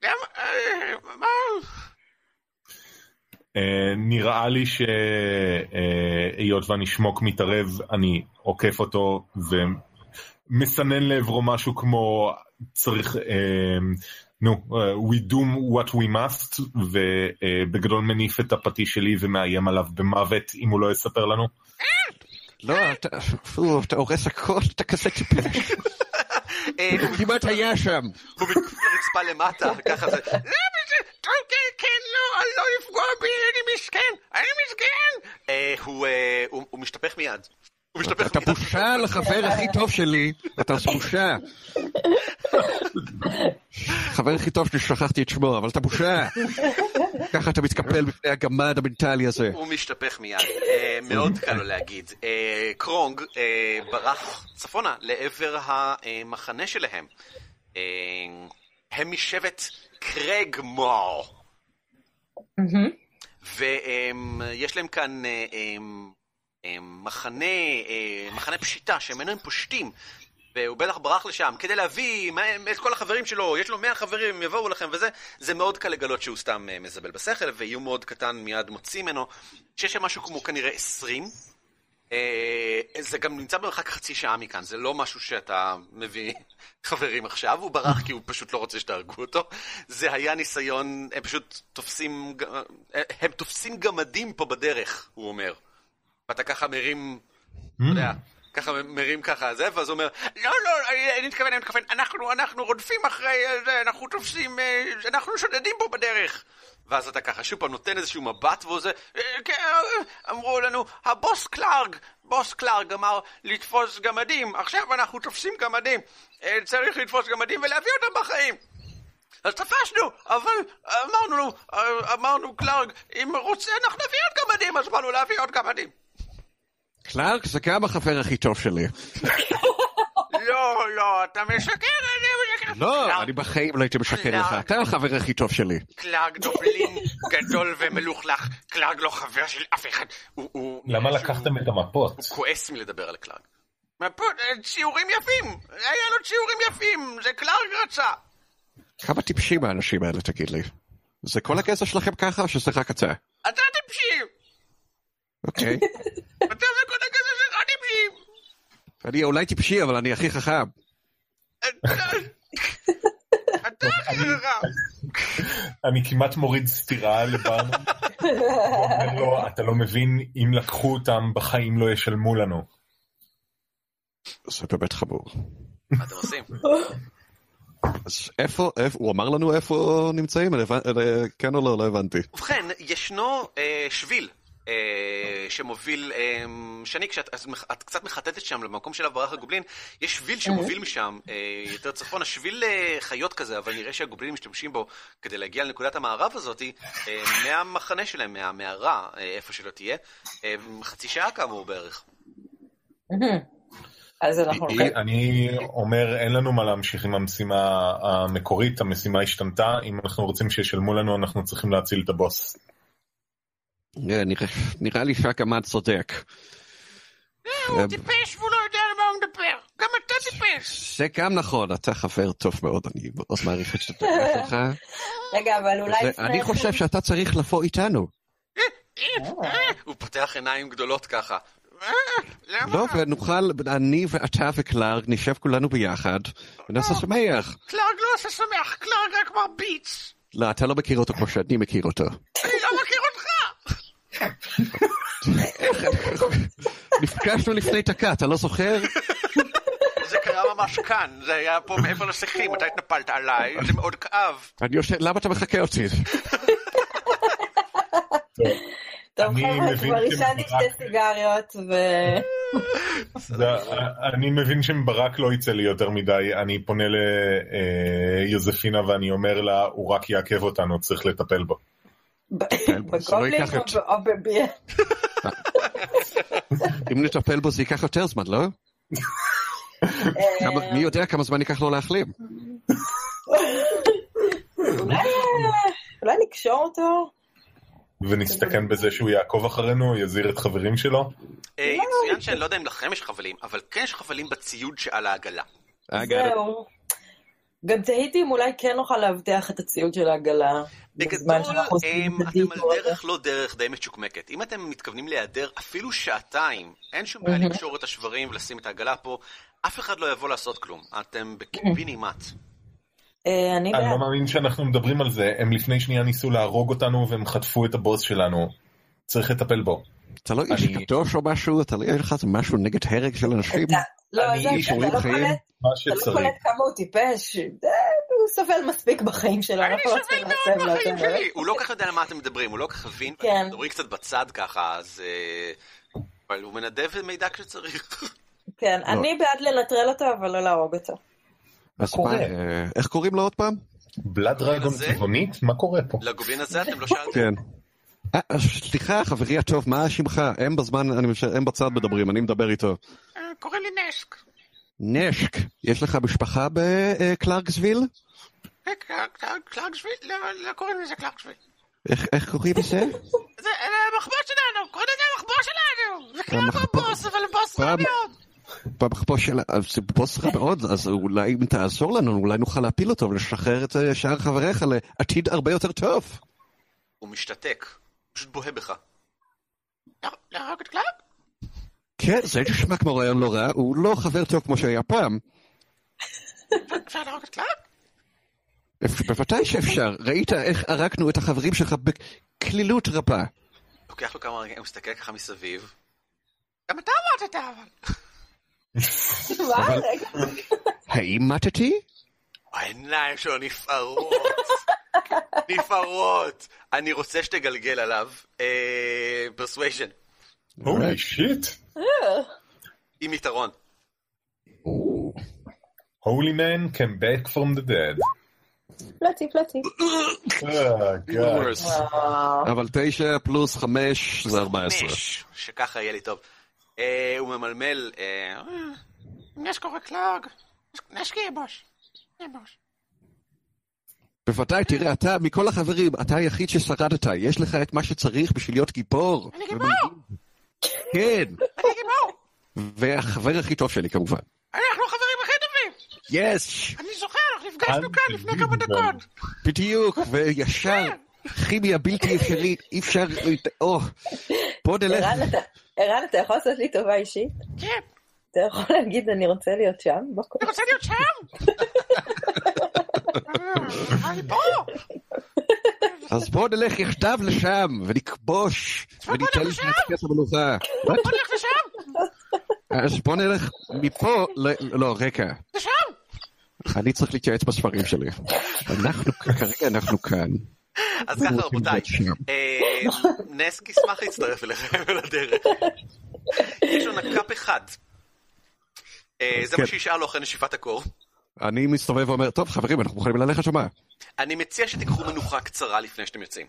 למה... אה, מה? אה, נראה לי שהיות ואני שמוק מתערב, אני עוקף אותו ומסנן לעברו משהו כמו צריך, אה, נו, אה, we do what we must, ובגדול מניף את הפטיש שלי ומאיים עליו במוות אם הוא לא יספר לנו. לא, אתה הורס הכל, אתה כזה טיפש. *laughs* אה, הוא כמעט היה שם. הוא מתקוף לרצפה למטה, ככה זה. למה זה... טוב, כן, כן, לא, לא לפגוע בי, אני מסכן, אני מסכן. אה, הוא אה, הוא- הוא משתפך מיד. הוא משתפך אתה מיד. בושה לחבר הכי טוב שלי, אתה בושה. חבר הכי טוב שלי שכחתי את שמו, אבל אתה בושה. ככה אתה מתקפל בפני הגמד המנטלי הזה. הוא משתפך מיד, אה, מאוד קל לו להגיד. אה, קרונג אה, ברח צפונה לעבר המחנה שלהם. הם משבט קרגמור. ויש להם כאן מחנה, מחנה פשיטה שממנו הם פושטים. והוא בטח ברח לשם כדי להביא את כל החברים שלו, יש לו 100 חברים, יבואו לכם וזה, זה מאוד קל לגלות שהוא סתם אה, מזבל בשכל, ואיום מאוד קטן מיד מוציא ממנו, שיש שם משהו כמו כנראה 20. אה, זה גם נמצא במרחק חצי שעה מכאן, זה לא משהו שאתה מביא *laughs* חברים עכשיו, הוא ברח כי הוא פשוט לא רוצה שתהרגו אותו. זה היה ניסיון, הם פשוט תופסים, אה, הם תופסים גמדים פה בדרך, הוא אומר. ואתה ככה מרים, אתה יודע, ככה מרים ככה זה, ואז הוא אומר, לא, לא, אני מתכוון, אני מתכוון, אנחנו, אנחנו רודפים אחרי אה, אנחנו תופסים, אה, אנחנו שודדים פה בדרך. ואז אתה ככה שוב פעם נותן איזשהו מבט והוא זה, אה, כן, אמרו לנו, הבוס קלארג, בוס קלארג אמר לתפוס גמדים, עכשיו אנחנו תופסים גמדים, צריך לתפוס גמדים ולהביא אותם בחיים. אז תפסנו, אבל אמרנו, אמרנו קלארג, אם רוצה אנחנו נביא עוד גמדים, אז באנו להביא עוד גמדים. קלארק זה גם החבר הכי טוב שלי. *laughs* לא, לא, אתה משקר, אני משקר. לא, אני בחיים לא הייתי משקר לך, קלארק. אתה החבר הכי טוב שלי. קלארג דובלין גדול ומלוכלך, קלארג לא חבר של אף אחד. למה לקחתם את המפות? הוא כועס מלדבר על קלארק. מפות, אה, ציורים יפים, היה לו ציורים יפים, זה קלארג רצה. כמה טיפשים האנשים האלה, תגיד לי. זה כל הגזע שלכם ככה או שזה רק אתה? אתה טיפשי, אוקיי. אתה וכל הגזע שלך טיפשים. אני אולי טיפשי, אבל אני הכי חכם. אתה- הכי חכם. אני כמעט מוריד סטירה לברנון. ואומר לו, אתה לא מבין, אם לקחו אותם, בחיים לא ישלמו לנו. זה באמת חמור. מה אתם עושים? אז איפה, איפה, הוא אמר לנו איפה נמצאים? אני אה, כן או לא? לא הבנתי. ובכן, ישנו אה, שביל שמוביל, אה, שני, כשאת את, מח- את קצת מחטטת שם למקום של ברח הגובלין, יש שביל שמוביל משם אה, יותר צפונה, שביל אה, חיות כזה, אבל נראה שהגובלינים משתמשים בו כדי להגיע לנקודת המערב הזאת, אה, מהמחנה שלהם, מהמערה, אה, איפה שלא תהיה, אה, חצי שעה כאמור בערך. אז אנחנו... אני- אני אומר, אין לנו מה להמשיך עם המשימה המקורית, המשימה השתנתה, אם אנחנו רוצים שישלמו לנו, אנחנו צריכים להציל את הבוס. אה, נראה- נראה לי שהגמד צודק. הוא טיפש והוא לא יודע על מה הוא מדבר. גם אתה טיפש. זה גם נכון, אתה חבר טוב מאוד, אני מאוד מעריך את הדעה שלך. רגע, אבל אולי אני חושב שאתה צריך לבוא איתנו. הוא פותח עיניים גדולות ככה. אה? לא, ונוכל, אני ואתה וקלארק נשב כולנו ביחד, ונעשה שמח. קלארג לא עושה שמח, קלארג רק מרביץ. לא, אתה לא מכיר אותו כמו שאני מכיר אותו. אני לא. נפגשנו לפני דקה, אתה לא זוכר? זה קרה ממש כאן, זה היה פה מעבר לשיחים, אתה התנפלת עליי, זה מאוד כאב. אני יושב, למה אתה מחכה אותי? טוב אני חבר'ה, מבין כבר עישנתי שתי סיגריות ו... אני מבין שמברק לא יצא לי יותר מדי, אני פונה ליוזפינה ואני אומר לה, הוא רק יעכב אותנו, צריך לטפל בו. בגובלין או בביר? אם נטפל בו זה ייקח יותר זמן, לא? כמה- מי יודע כמה זמן ייקח לו להחלים? אולי נקשור אותו? ונסתכן בזה שהוא יעקוב אחרינו, יזהיר את חברים שלו. אה, יצוין שאני לא יודע אם לכם יש חבלים, אבל כן יש חבלים בציוד שעל העגלה. אגב, זהו. גם תהיתי אם אולי כן נוכל לאבטח את הציוד של העגלה. בגדול, אמ, את אתם על. דרך לא דרך די מצ'וקמקת. אם אתם מתכוונים להיעדר אפילו שעתיים, אין שום בעיה לקשור את השברים ולשים את העגלה פה, אף אחד לא יבוא לעשות כלום. אתם בקיבינימט. אה, אני אני לא. מאמין שאנחנו מדברים על זה, הם לפני שנייה ניסו להרוג אותנו והם חטפו את הבוס שלנו. צריך לטפל בו. אתה לא איש קדוש או משהו? אתה לא, יש לך משהו נגד הרג של אנשים? אתה- לא, אני זה- איש אתה לא. קולט- מה אתה לא שצריך. קולט כמה הוא טיפש. אה, הוא סובל מספיק בחיים שלו, אני אנחנו לא צריכים להסב לו בחיים יותר. שלי. הוא לא כל כך יודע על מה אתם מדברים, הוא לא כל כך מבין. כן. אתם מדברים קצת בצד ככה, אז... אה, אבל הוא מנדב מידע כשצריך. *laughs* כן, לא. אני בעד לנטרל אותו, אבל לא להרוג אותו. קורה? אה, איך קוראים לו עוד פעם? בלאד דרגון זה? צבעונית? מה קורה פה? לגובין הזה אתם לא *laughs* שאלתם? כן. סליחה, חברי הטוב, מה שמך? הם בזמן, הם בצד מדברים, אני מדבר איתו. קוראים לי נשק. נשק, יש לך משפחה בקלרקסוויל? אה, קלארקשוויל? לא, לא קוראים לזה קלארקשוויל. איך קוראים לזה? זה המחבוא שלנו, קוראים לזה המחבוא שלנו. זה המחבוא. הבוס, אבל בוס רע מאוד. במחבוא של... זה בוס רע מאוד, אז אולי אם תעזור לנו, אולי נוכל להפיל אותו ולשחרר את אה, שאר חבריך לעתיד הרבה יותר טוב. הוא משתתק. פשוט בוהה בך. לא- להרוג את קלארק? כן, זה נשמע כמו רעיון לא רע, הוא לא חבר טוב כמו שהיה פעם. אפשר להרוג את קלארק? בוודאי שאפשר, ראית איך הרגנו את החברים שלך בקלילות רבה. לוקח לו כמה רגעים, הוא מסתכל ככה מסביב. גם אתה אמרת אבל. מה? רגע. האם מתתי? העיניים שלו נפערות. *laughs* נפערות. אני רוצה שתגלגל עליו. פרסוויישן. הולי שיט. עם יתרון. Holy man came back from the dead. פלטי, פלטי. Oh. אבל תשע פלוס חמש זה ארבע עשרה. שככה יהיה לי טוב. אה, הוא ממלמל, אה, נשק קורא קלארק. נשק יהיה בוש. יהיה בוש. בוודאי, תראה, אתה, מכל החברים, אתה היחיד ששרדת, יש לך את מה שצריך בשביל להיות גיבור. אני גיבור! כן, אני גיבור! והחבר הכי טוב שלי כמובן. אנחנו החברים הכי טובים! יש, אני זוכר, אנחנו נפגשנו כאן לפני כמה דקות. בדיוק, וישר, כימיה בלתי אפשרית, אי אפשר, או, בוא נלך. ערן, אתה- יכול לעשות לי טובה אישית? כן, אתה יכול להגיד, אני רוצה להיות שם? אתה רוצה להיות שם? אה, אני פה! אז בוא נלך יחדיו לשם, ונכבוש, וניתן לך את המלוכה. מה? בוא נלך לשם! אז בוא נלך מפה, ל- לא, רגע, לשם! אני צריך להתייעץ בספרים שלי. אנחנו, כרגע אנחנו כאן. אז ככה רבותיי. אה, נסק ישמח להצטרף אליכם *laughs* לדרך. יש לו נקאפ אחד. אה, זה מה כן. שישאל לו אחרי נשיפת הקור. אני מסתובב ואומר, טוב חברים, אנחנו מוכנים ללכת שמה? אני מציע שתיקחו מנוחה קצרה לפני שאתם יוצאים.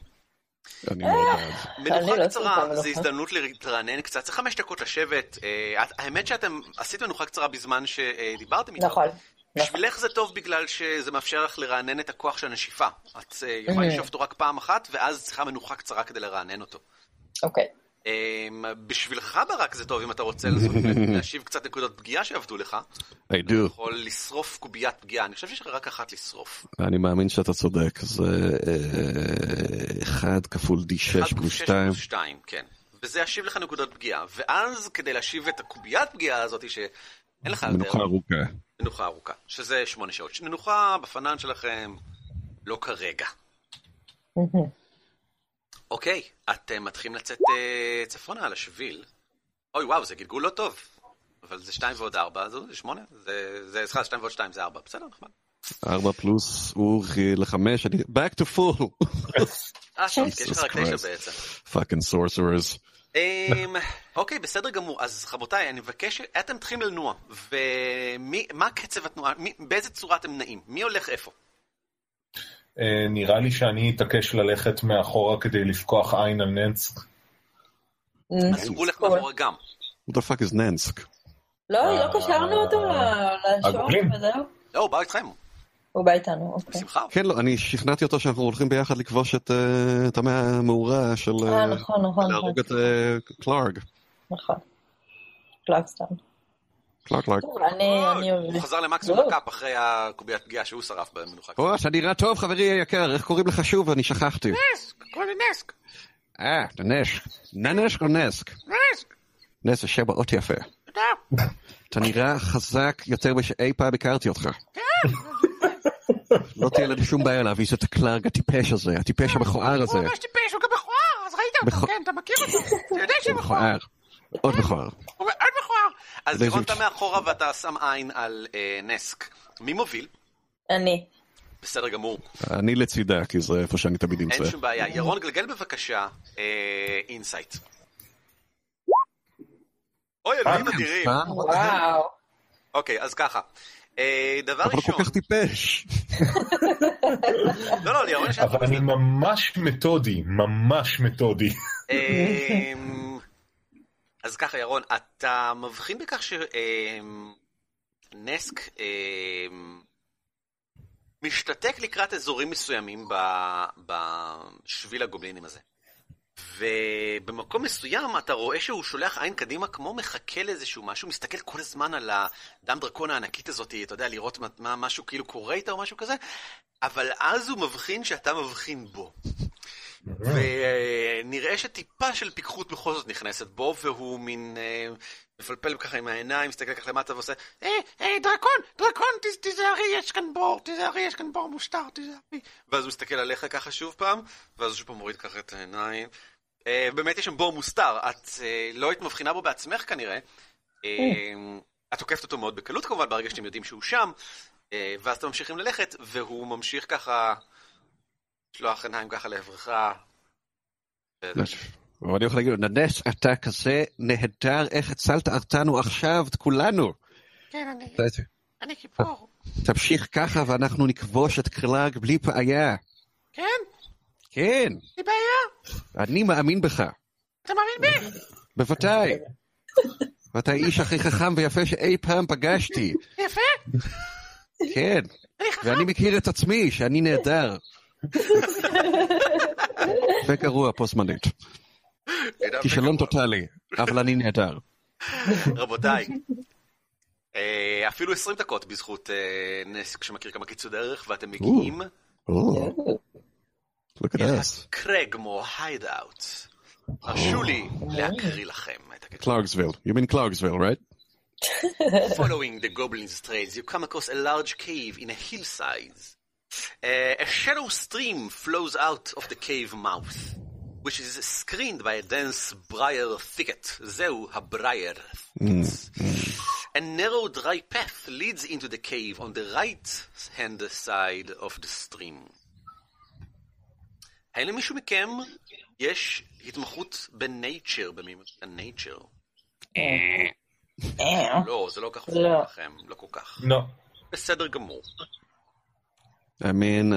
אני מאוד בעד. אני מנוחה לא קצרה זה. הזדמנות להתרענן קצת, זה חמש דקות לשבת. אה, האמת שאתם עשיתם מנוחה קצרה בזמן שדיברתם איתו. נכון. בשבילך זה טוב בגלל שזה מאפשר לך לרענן את הכוח של הנשיפה. את אה, יכולה Mhm. לשאוף אותו רק פעם אחת, ואז צריכה מנוחה קצרה כדי לרענן אותו. אוקיי. אמ, בשבילך ברק זה טוב אם אתה רוצה *laughs* להשיב קצת נקודות פגיעה שעבדו לך. I אתה do. יכול לשרוף קוביית פגיעה, אני חושב שיש לך רק אחת לשרוף. אני מאמין שאתה צודק, זה אה, אחד כפול D6 אחת פלוס שש 2. פלוס שתיים, כן. וזה ישיב לך נקודות פגיעה. ואז כדי להשיב את הקוביית פגיעה הזאת שאין לך יותר, מנוחה ארוכה. מנוחה ארוכה, שזה שמונה שעות. מנוחה בפנן שלכם, לא כרגע. אוקיי, אתם מתחילים לצאת אה, צפונה על השביל. אוי וואו, זה גלגול לא טוב. אבל זה שתיים ועוד ארבע, זה שמונה. זה, סליחה, שתיים ועוד שתיים זה ארבע. בסדר, נחמד. 4 פלוס הוא לחמש, אני... back to full. *laughs* אה, טוב, כי יש לך רק תשע. בעצם. fucking sorcerers. אמ, אוקיי, בסדר גמור. אז רבותיי, אני מבקש, אתם מתחילים לנוע, ומה קצב התנועה, באיזה צורה אתם נעים? מי הולך איפה? אה, נראה לי שאני אתעקש ללכת מאחורה כדי לפקוח עין על ננס. אז הוא הולך מאחורה גם. What the fuck is Nansk? לא, לא קשרנו אותו ל- לשור הגולים. וזהו. לא, הוא בא איתכם, הוא בא איתנו, אוקיי. בשמחה. כן, לא, אני שכנעתי אותו שאנחנו הולכים ביחד לכבוש את אה, את המאה המאורה של... אה, אה, נכון, נכון, נכון. להרוג את אה, קלארג. נכון. קלארג, קלארג. טוב, אני, אני הוא. חזר למקסימום לא. הקאפ אחרי הקוביית פגיעה שהוא שרף במנוחה. או, אתה נראה טוב, חברי היקר, איך קוראים לך שוב? אני שכחתי. נסק, קוראים לי נסק. אה, נשק. ננשק או נסק? נסק, נס זה שם מאוד יפה. תודה. אתה נראה חזק יותר משאי פעם הכרתי אותך. לא תהיה לנו שום בעיה להביס את הקלארג הטיפש הזה, הטיפש המכוער הזה. הוא ממש טיפש, הוא גם מכוער, אז ראית אותו, כן, אתה מכיר אותו. אתה יודע שהוא מכוער. עוד מכוער. הוא מאוד מכוער. אז ירון אתה מאחורה ואתה שם עין על אה, נסק. מי מוביל? אני. בסדר גמור. אני לצידה, כי זה איפה שאני תמיד אין נמצא. שום בעיה. ירון, גלגל בבקשה insight. אוי, אלוהים אדירים. אה? וואו. אוקיי, אז ככה. אה, דבר אבל הוא ראשון, כל כך טיפש. *laughs* לא, לא, לירון יש... אבל אני ממש מתודי, ממש מתודי. אמ, אז ככה, ירון, אתה מבחין בכך שנסק משתתק לקראת אזורים מסוימים בשביל הגובלינים הזה. ובמקום מסוים אתה רואה שהוא שולח עין קדימה כמו מחכה לאיזשהו משהו, מסתכל כל הזמן על הדם דרקון הענקית הזאת, אתה יודע, לראות מה משהו כאילו קורה איתה או משהו כזה, אבל אז הוא מבחין שאתה מבחין בו. ונראה שטיפה של פיקחות בכל זאת נכנסת בו, והוא מין אה, מפלפל ככה עם העיניים, מסתכל ככה למטה ועושה, היי, היי, דרקון, דרקון, תיז- תיזהרי, יש כאן בור, תיזהרי, יש כאן בור מושטר, תיזהרי. ואז הוא מסתכל עליך ככה שוב פעם, ואז הוא שוב פעם מוריד ככה את העיניים. אה, באמת יש שם בור מוסתר, את אה, לא היית מבחינה בו בעצמך כנראה. אה, את תוקפת אותו מאוד בקלות כמובן, ברגע שאתם יודעים שהוא שם, אה, ואז אתם ממשיכים ללכת, והוא ממשיך ככה, לשלוח עיניים ככה לעברך. ואני יכול להגיד לו, ננס, אתה כזה נהדר, איך הצלת אותנו עכשיו, את כולנו. כן, אני, אני גיבור. תמשיך ככה ואנחנו נכבוש את קלארג בלי בעיה. כן, כן, אין לי בעיה. אני מאמין בך. אתה מאמין בי? בוודאי. ואתה האיש הכי חכם ויפה שאי פעם פגשתי. יפה, כן, אני חכם. ואני מכיר את עצמי, שאני נהדר. וגרוע פה זמנית. כישלון טוטאלי, אבל אני נהדר. רבותיי, אה, אפילו 20 דקות בזכות אה, נסק שמכיר כמה קיצור דרך, ואתם מגיעים us. הקרגמו היידאוט. הרשו לי להקריא לכם את הקטע. Clarksville. You mean Clarksville, right? Following the goblin's trails, you come across a large cave in a hillside. Uh, a shallow stream flows out of the cave mouth, which is screened by a dense briar thicket. זהו הברייר thicket. A narrow dry path leads into the cave on the right-hand side of the stream. האם למישהו מכם יש התמחות בנייצ'ר, במימד הנייצ'ר? אה, לא, זה לא כך לא. עובד לכם, לא כל כך. לא. בסדר גמור. I mean, uh,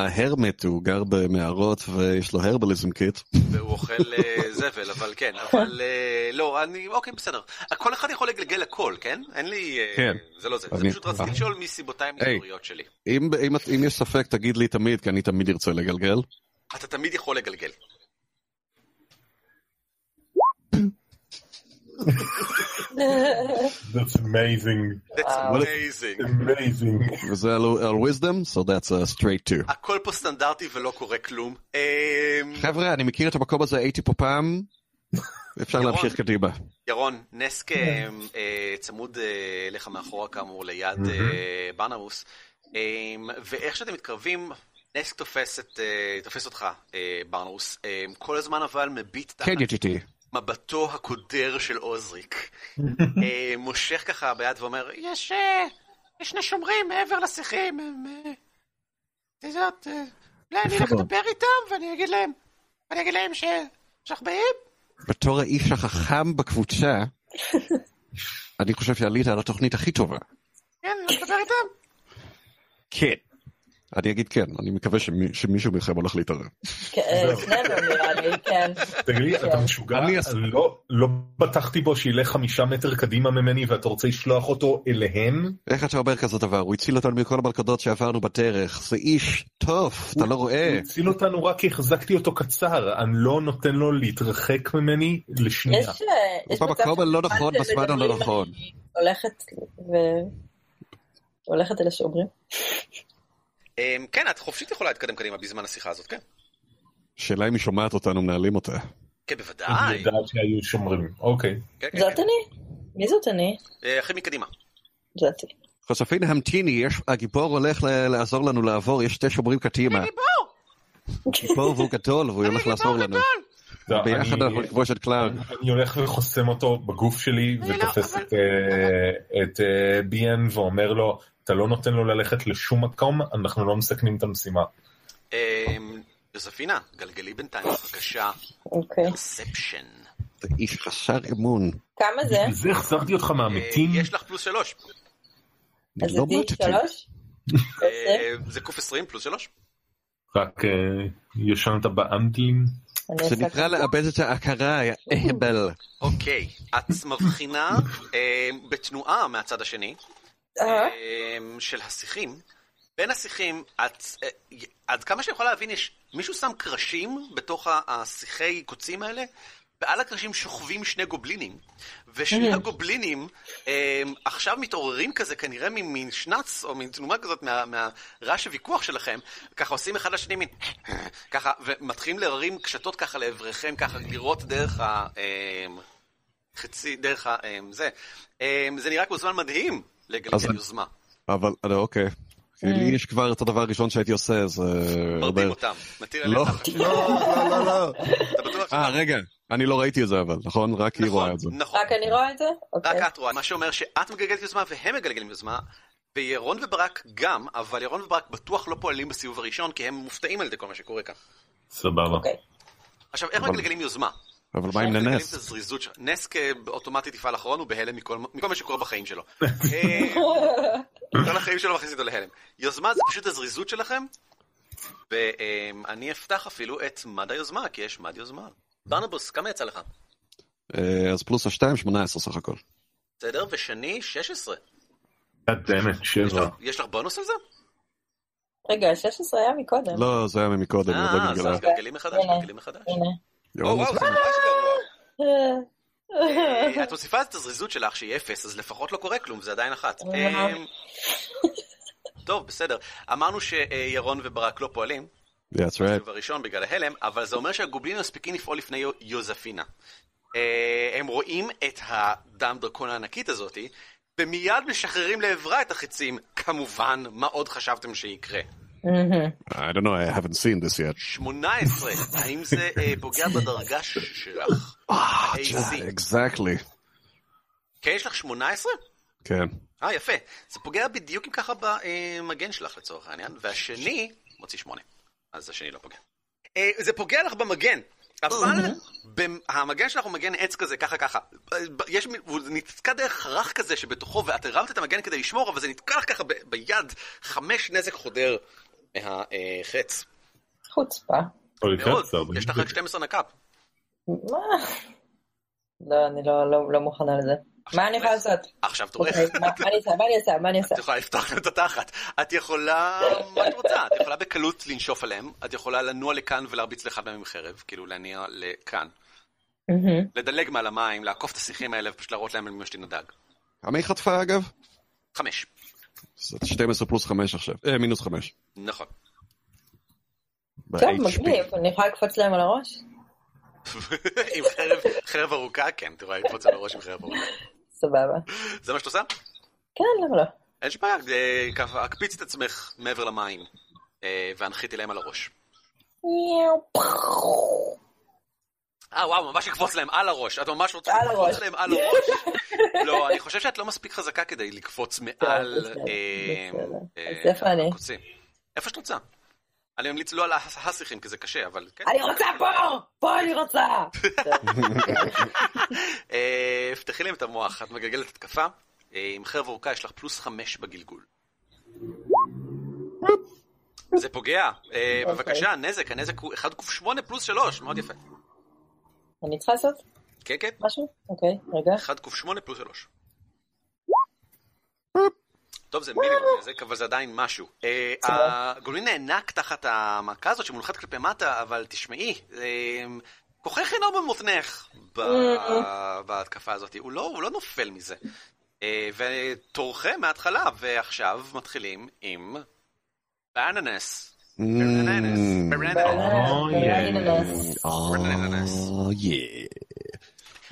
ההרמט הוא גר במערות ויש לו הרבליזם קיט. והוא אוכל אה, זבל, אבל כן, *laughs* אבל אה, לא, אני, אוקיי, בסדר. כל אחד יכול לגלגל הכל, כן? אין לי... אה, כן. זה לא זה. זה אני- פשוט רציתי לשאול מסיבותיי המקוריות שלי. אם, אם, אם יש ספק, תגיד לי תמיד, כי אני תמיד ארצה לגלגל. אתה תמיד יכול לגלגל. *laughs* That's amazing. That's amazing. amazing. וזה על, wisdom, so that's a straight two. הכל פה סטנדרטי ולא קורה כלום. אה, חבר'ה, אני מכיר את המקום הזה, הייתי פה פעם, אפשר ירון. להמשיך קדימה. ירון, נסק אה, צמוד אה, אליך מאחורה כאמור ליד אה, ברנרוס, אה, ואיך שאתם מתקרבים, נסק תופס, את, תופס אותך, ברנרוס, אה, כל הזמן אבל מביט תחת כן, ידידי. מבטו הקודר של עוזריק. *laughs* אה, מושך ככה ביד ואומר, יש, אה, יש שני שומרים מעבר לשיחים, הם... את יודעת, אולי אני אלך לדבר איתם ואני אגיד להם, אני אגיד להם. שאנחנו באים? בתור האיש החכם בקבוצה, *laughs* אני חושב שעלית על התוכנית הכי טובה. כן, אני לדבר איתם. כן. אני אגיד כן, אני מקווה שמי- שמישהו מכם הולך להתערב. כן, נראה לי, כן. תגיד לי, אתה משוגע? אני לא- לא בטחתי בו שילך חמישה מטר קדימה ממני ואתה רוצה לשלוח אותו אליהם? איך אתה אומר כזה דבר? הוא הציל אותנו מכל המלכודות שעברנו בדרך. זה איש טוב, אתה לא רואה. הוא הציל אותנו רק כי החזקתי אותו קצר, אני לא נותן לו להתרחק ממני לשנייה. יש, אה, הוא במקום הלא נכון, בזמן הלא נכון. הולכת ו... הולכת אל השומרים. אמ, כן, את חופשית יכולה להתקדם קדימה בזמן השיחה הזאת, כן. שאלה אם היא שומעת אותנו, מנהלים אותה. כן, אני בוודאי. יודעת שהיו שומרים, אוקיי. כן, כן, זאת כן. אני? מי זאת אני? אה, הכי מקדימה. זאתי. חוספינה המתיני, יש, הגיבור הולך לעזור לנו לעבור, יש שתי שומרים קדימה. גיבור והוא גדול והוא הולך לעזור לנו. לא, ביחד אני- אנחנו נכבוש את קלאר. אני הולך וחוסם אותו בגוף שלי אני לא, ותופס את, אה, את אה, ביאן ואומר לו, אתה לא נותן לו ללכת לשום מקום, אנחנו לא מסכנים את המשימה. אמ, יוספינה, גלגלי בינתיים בבקשה. אוקיי. פרספשן. זה איש חסר אמון. כמה זה? בגלל זה החזרתי אותך מהמתים. אה, יש לך פלוס שלוש. אז זה לא די מתתי. שלוש? *laughs* אה, זה קוף 20 פלוס שלוש. רק אה, ישנת באנטלים. אני זה נקרא. לאבד את ההכרה, יא אהבל. אוקיי, את מבחינה בתנועה מהצד השני של השיחים. בין השיחים, אה, עד כמה שאני יכול להבין, יש מישהו שם קרשים בתוך השיחי קוצים האלה, ועל הקרשים שוכבים שני גובלינים, ושני הגובלינים אה, עכשיו מתעוררים כזה, כנראה ממין שנץ, או מין תנומה כזאת מה- מהרעש הוויכוח שלכם, ככה עושים אחד לשני מין, *clears throat* ככה, ומתחילים להרים קשתות ככה לעבריכם, ככה לירות דרך ה... אה, חצי, דרך ה... אה, זה. אה, זה נראה כמו זמן מדהים לגלגל אני- יוזמה. אבל, אה, אוקיי. כי לי יש כבר את הדבר הראשון שהייתי עושה, זה... מרדים הרבה- אותם, מטיל עליהם לא, לחץ. *laughs* לא, לא, לא, לא. אתה בטוח אה, רגע, אני לא ראיתי את זה אבל, נכון? רק היא רואה את זה. נכון, רק אני רואה את זה? רק אוקיי. את רואה. מה שאומר שאת מגלגלת יוזמה והם מגלגלים יוזמה, וירון וברק גם, אבל ירון וברק בטוח לא פועלים בסיבוב הראשון, כי הם מופתעים על ידי כל מה שקורה כאן. סבבה. אוקיי. עכשיו, איך אבל- מגלגלים יוזמה? אבל מה עם שלו. נס כאוטומטית יפעל אחרון, הוא בהלם מכל מה שקורה בחיים שלו. *laughs* אה, כל החיים שלו מכניס אותו להלם. יוזמה זה פשוט הזריזות שלכם, ואני אפתח אפילו את מד היוזמה, כי יש מד יוזמה. ברנבוס, כמה יצא לך? אה, אז פלוס השתיים, 18 סך הכל. בסדר, ושני, 16. God damn it, יש שבע. לך- יש לך בונוס על זה? רגע, 16 היה מקודם. לא, זה היה ממקודם, אה, עוד אז. גלגלים מחדש. גלגלים מחדש. או, וואו, זה ממש גרוע. אה, *laughs* את מוסיפה את הזריזות שלך שהיא אפס, אז לפחות לא קורה כלום, זה עדיין אחת. אה. אמ, טוב, בסדר. אמרנו שירון וברק לא פועלים, That's right. בסיבוב הראשון בגלל ההלם, אבל זה אומר שהגובלינים מספיקים לפעול לפני יו- יוזפינה. אה, הם רואים את הדם דרקון הענקית הזאתי, ומיד משחררים לעברה את החצים. כמובן, מה עוד חשבתם שיקרה? מהמם. I don't know, I haven't seen this yet. 18, האם זה אה, פוגע בדרגה שלך? *laughs* אה, AC. exactly. כן, יש לך 18? כן. אה, יפה. זה פוגע בדיוק אם ככה במגן שלך לצורך העניין, והשני מוציא 8. אז השני לא פוגע. אה, זה פוגע לך במגן, אבל במ- המגן שלך הוא מגן עץ כזה, ככה ככה. יש, מין- הוא נתקע דרך חרך כזה שבתוכו, ואת הרמת את המגן כדי לשמור, אבל זה נתקע לך ככה ביד, חמש נזק חודר מהחץ. חוצפה. מאוד, יש לך רק 12 נק"פ. מה? לא, אני לא- לא לא מוכנה לזה. מה אני יכולה לעשות? עכשיו תורך. אוקיי, מה מה אני עושה? מה אני עושה? מה אני עושה? את יכולה לפתוח להם את התחת. את יכולה, מה את רוצה? את יכולה בקלות לנשוף עליהם, את יכולה לנוע לכאן ולהרביץ לאחד מהם עם חרב, כאילו להניע לכאן. לדלג מעל המים, לעקוף את השיחים האלה ופשוט להראות להם על מי שתנדג. כמה היא חטפה אגב? חמש. זה 12 פלוס 5 עכשיו. אה, מינוס 5. נכון. טוב, מגניב. אני יכולה לקפוץ להם על הראש? *laughs* עם חרב, חרב ארוכה, כן, את יכולה לקפוץ על הראש עם חרב ארוכה. סבבה. זה מה שאת עושה? כן, למה לא? אין שום בעיה, אה, ככה, הקפיץ את עצמך מעבר למים, אה, והנחיתי להם על הראש. אה, וואו, ממש לקפוץ להם על הראש. את ממש רוצה לקפוץ. להם על הראש? *laughs* לא, אני חושב שאת לא מספיק חזקה כדי לקפוץ מעל... בסדר, אה. אה, אז איפה אני? איפה שאת רוצה. אני ממליץ לא על הסיכים, כי זה קשה, אבל כן. אני רוצה פה! פה אני רוצה! אה, פתחי להם את המוח, את מגלגלת התקפה. אה, עם חרב ארוכה יש לך פלוס חמש בגלגול. זה פוגע. אה, בבקשה, נזק, הנזק הוא 1 ק 8 פלוס 3, מאוד יפה. אני צריכה לעשות כן, כן, משהו? אוקיי, רגע. 1 ק 8 פלוס 3. טוב, זה מינימום נזק, אבל זה עדיין משהו. אה, הגולמין נאנק תחת המכה הזאת שמונחת כלפי מטה, אבל תשמעי, אה, כוחך אינו במותנך ב- בהתקפה הזאת, הוא לא לא נופל מזה. אה, ותורכם מההתחלה, ועכשיו מתחילים עם באננס. ברננס. ברננס. ברננס. Oh, yeah.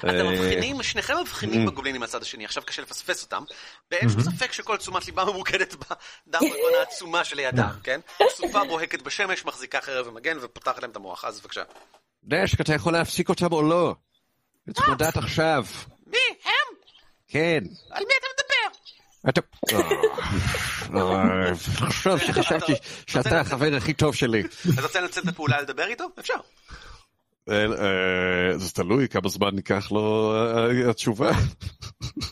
אתם אה, מבחינים, שניכם מבחינים בגובלינים מהצד השני, עכשיו קשה לפספס אותם, ואין שום ספק שכל תשומת ליבם ממוקדת בדרגון העצומה שלידם, כן? סופה בוהקת בשמש, מחזיקה חרב ומגן ופותחת להם את המוח, אז בבקשה. דשק, אתה יכול להפסיק אותם או לא? צריך לדעת עכשיו. מי? הם? כן. על מי אתה מדבר? אתה... אה, תחשוב שחשבתי שאתה החבר הכי טוב שלי. אז רוצה לנצל את הפעולה לדבר איתו? אפשר. אה, זה תלוי כמה זמן ייקח לו אה, התשובה.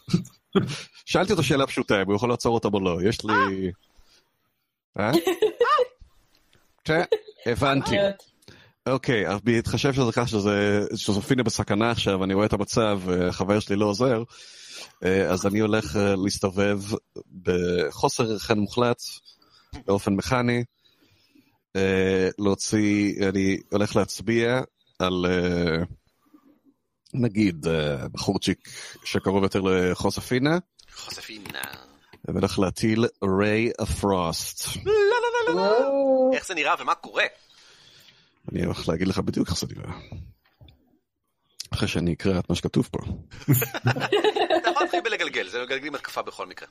*laughs* שאלתי אותו שאלה פשוטה, אם הוא יכול לעצור אותם או לא. יש לי... אה? תראה, *laughs* הבנתי. אוקיי, אז בהתחשב שזה ככה שזה, שזופינה בסכנה עכשיו, אני רואה את המצב, וחבר שלי לא עוזר, אה, אז אני הולך להסתובב בחוסר חן מוחלט, באופן מכני, להוציא, אני הולך להצביע על אה, נגיד אה, בחורצ'יק שקרוב יותר לחוספינה, חושפינה. והולך להטיל ריי הפרוסט. איך זה נראה ומה קורה? אני הולך להגיד לך בדיוק איך זה נראה. אחרי שאני אקרא את מה שכתוב פה. אתה יכול להתחיל בלגלגל, זה מגלגלים התקפה בכל מקרה.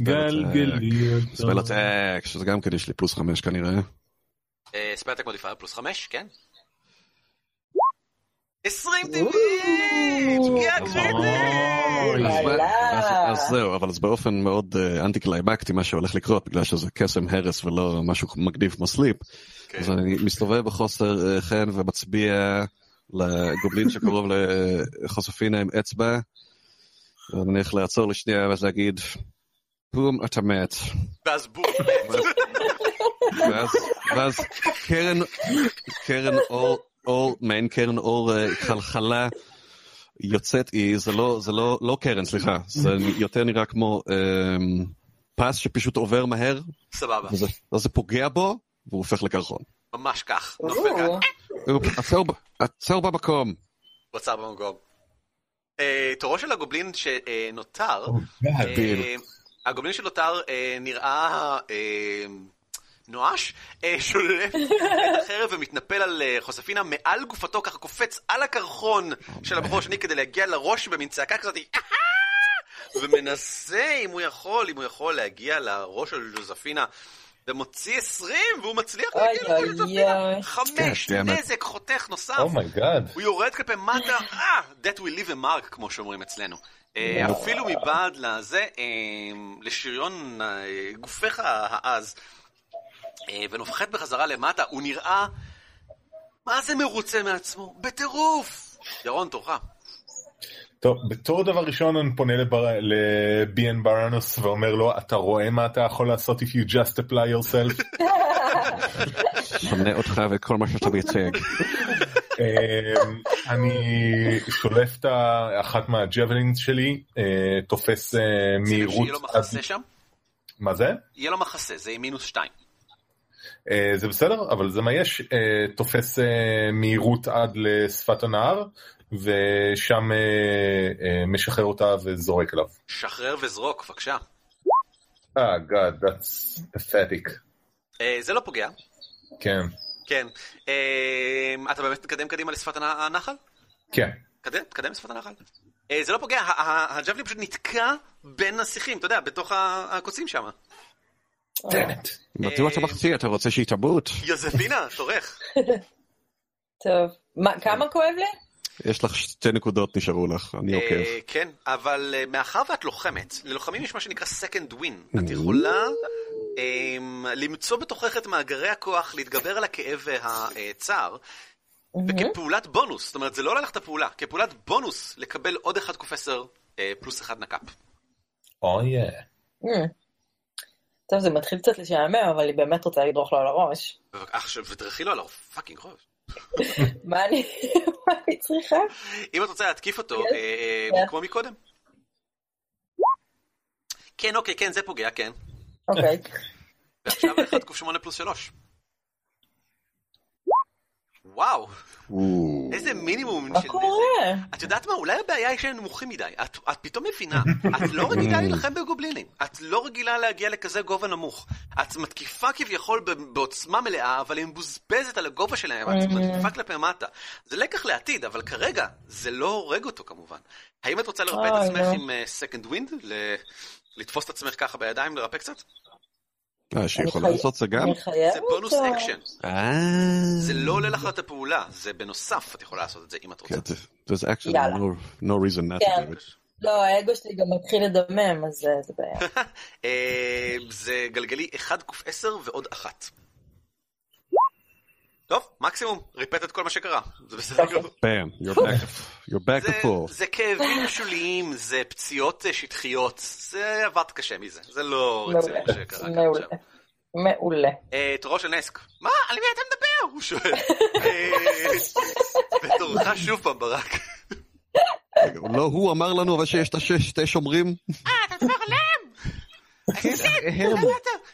גלגלי spell אותו. attack, שזה גם כן יש לי פלוס חמש כנראה. spell attack modifier פלוס חמש, כן? 20 טבעי! שגיאה קריטית! אוי. אז זהו, אבל זה באופן מאוד אה, אנטי קליימקטי מה שהולך לקרות, בגלל שזה קסם הרס ולא משהו מגניב כמו sleep. כן. אז אני מסתובב בחוסר אה, חן ומצביע לגובלין שקרוב לחוספינה עם אצבע. ואני הולך לעצור לשנייה ואז להגיד, בום, אתה מת. ואז בום. ואז, ואז קרן, קרן אור, אור, מעין קרן אור אה, חלחלה יוצאת, היא, זה לא, זה לא, לא קרן, סליחה, זה יותר נראה כמו אה, פס שפשוט עובר מהר, סבבה, וזה, זה פוגע בו, והוא הופך לקרחון. ממש כך. נופל כאן. עצר, במקום. הוא עצר במקום. אה, תורו של הגובלין שנותר. אה, הגובלין שנותר אה, נראה אה, נואש, אה, שולף את החרב ומתנפל על אה, חוספינה מעל גופתו, ככה קופץ על הקרחון של הבחור השני כדי להגיע לראש במין צעקה כזאת, "אהה!" ומנסה אם הוא יכול, אם הוא יכול להגיע לראש של ג'וזפינה. ומוציא 20 והוא מצליח להגיע לראש. אוי. חמש, it. נזק חותך נוסף. oh my god. הוא יורד כלפי מטה, אה, that will leave a mark, כמו שאומרים אצלנו. אה, אפילו מבעד לזה, אה, לשריון אה, גופך העז, אה, ונוחת בחזרה למטה, הוא נראה, מה זה מרוצה מעצמו? בטירוף! ירון, תורך. טוב, בתור דבר ראשון אני פונה לבר- לביאן ברנוס ואומר לו, אתה רואה מה אתה יכול לעשות if you just apply yourself? *laughs* שונא אותך ואת כל מה שאתה מייצג. *laughs* אמ, אני שולף את אחת מהג'בלינס שלי, אה, תופס אה, מהירות... שיהיה לו מחסה שם? מה זה? יהיה לו מחסה, זה מינוס שתיים. אה, זה בסדר, אבל זה מה יש, אה, תופס אה, מהירות עד לשפת הנהר, ושם משחרר אותה וזורק אליו. שחרר וזרוק, בבקשה. אה, God, that's pathetic. אה, זה לא פוגע. כן, כן. אה, אתה באמת מתקדם קדימה לשפת הנ- הנחל? כן. תקדם, תקדם לשפת הנחל. אה, זה לא פוגע, ה- ה- הג'בלין פשוט נתקע בין השיחים, אתה יודע, בתוך הקוצים שם. מדוע אתה מחצי? אתה רוצה שהיא תמות? יוזפינה, תורך. *laughs* טוב. מה, כמה כואב לי? יש לך שתי נקודות נשארו לך, אני עוקב. אה, כן, אבל אה, מאחר ואת לוחמת, ללוחמים יש מה שנקרא second wind. את יכולה אמ, למצוא בתוכך את מאגרי הכוח, להתגבר על הכאב והצער, וכפעולת בונוס, זאת אומרת, זה לא ללכת הפעולה, כפעולת בונוס לקבל עוד אחד קוף 10 אה, פלוס אחד נק"פ. אוי. Mm. טוב, זה מתחיל קצת לשעמם, אבל היא באמת רוצה לדרוך לו על הראש. עכשיו, ותדרכי לו על ה fucking ראש. *laughs* מה אני צריכה? אם את רוצה להתקיף אותו, כן. אה. כמו מקודם. כן, אוקיי, כן, זה פוגע, כן. אוקיי. ועכשיו אחד קוף 8 פלוס 3. וואו, או, איזה מינימום מה של נזק. קורה? את יודעת מה, אולי הבעיה היא שהם נמוכים מדי. את, את פתאום מבינה, את לא *laughs* רגילה להילחם בגובלינים. את לא רגילה להגיע לכזה גובה נמוך. את מתקיפה כביכול ב- בעוצמה מלאה, אבל היא מבוזבזת על הגובה שלהם, את מתקיפה כלפי מטה. זה לקח לעתיד, אבל כרגע זה לא הורג אותו כמובן. האם את רוצה לרפא את עצמך לא. עם second wind? לתפוס את עצמך ככה בידיים, לרפא קצת? אה, שהיא אני יכולה חי- לעשות זה גם? זה bonus action. אה... זה לא עולה לך את הפעולה, זה בנוסף, את יכולה לעשות את זה אם את רוצה. כן, actually יאללה. no, reason not to כן. do it. לא, האגו שלי גם מתחיל לדמם, אז זה בעיה. *laughs* אה, זה גלגלי 1 קוף 10 ועוד אחת. טוב, מקסימום, ריפט את כל מה שקרה. זה בסדר אוקיי. גמור. Bam, you're back, you're back to זה- full. זה כאבים שוליים, זה פציעות אה, שטחיות, זה עבדת קשה מזה, זה לא רציני. מה שקרה כאן מעולה. עכשיו. מעולה. אה, תורו של נסק, מה? על מי אתה מדבר? הוא שואל. אה, ותורך שוב פעם ברק. לא הוא אמר לנו אבל שיש את השש, שתי שומרים? אה, אתה מדבר עליהם? הם.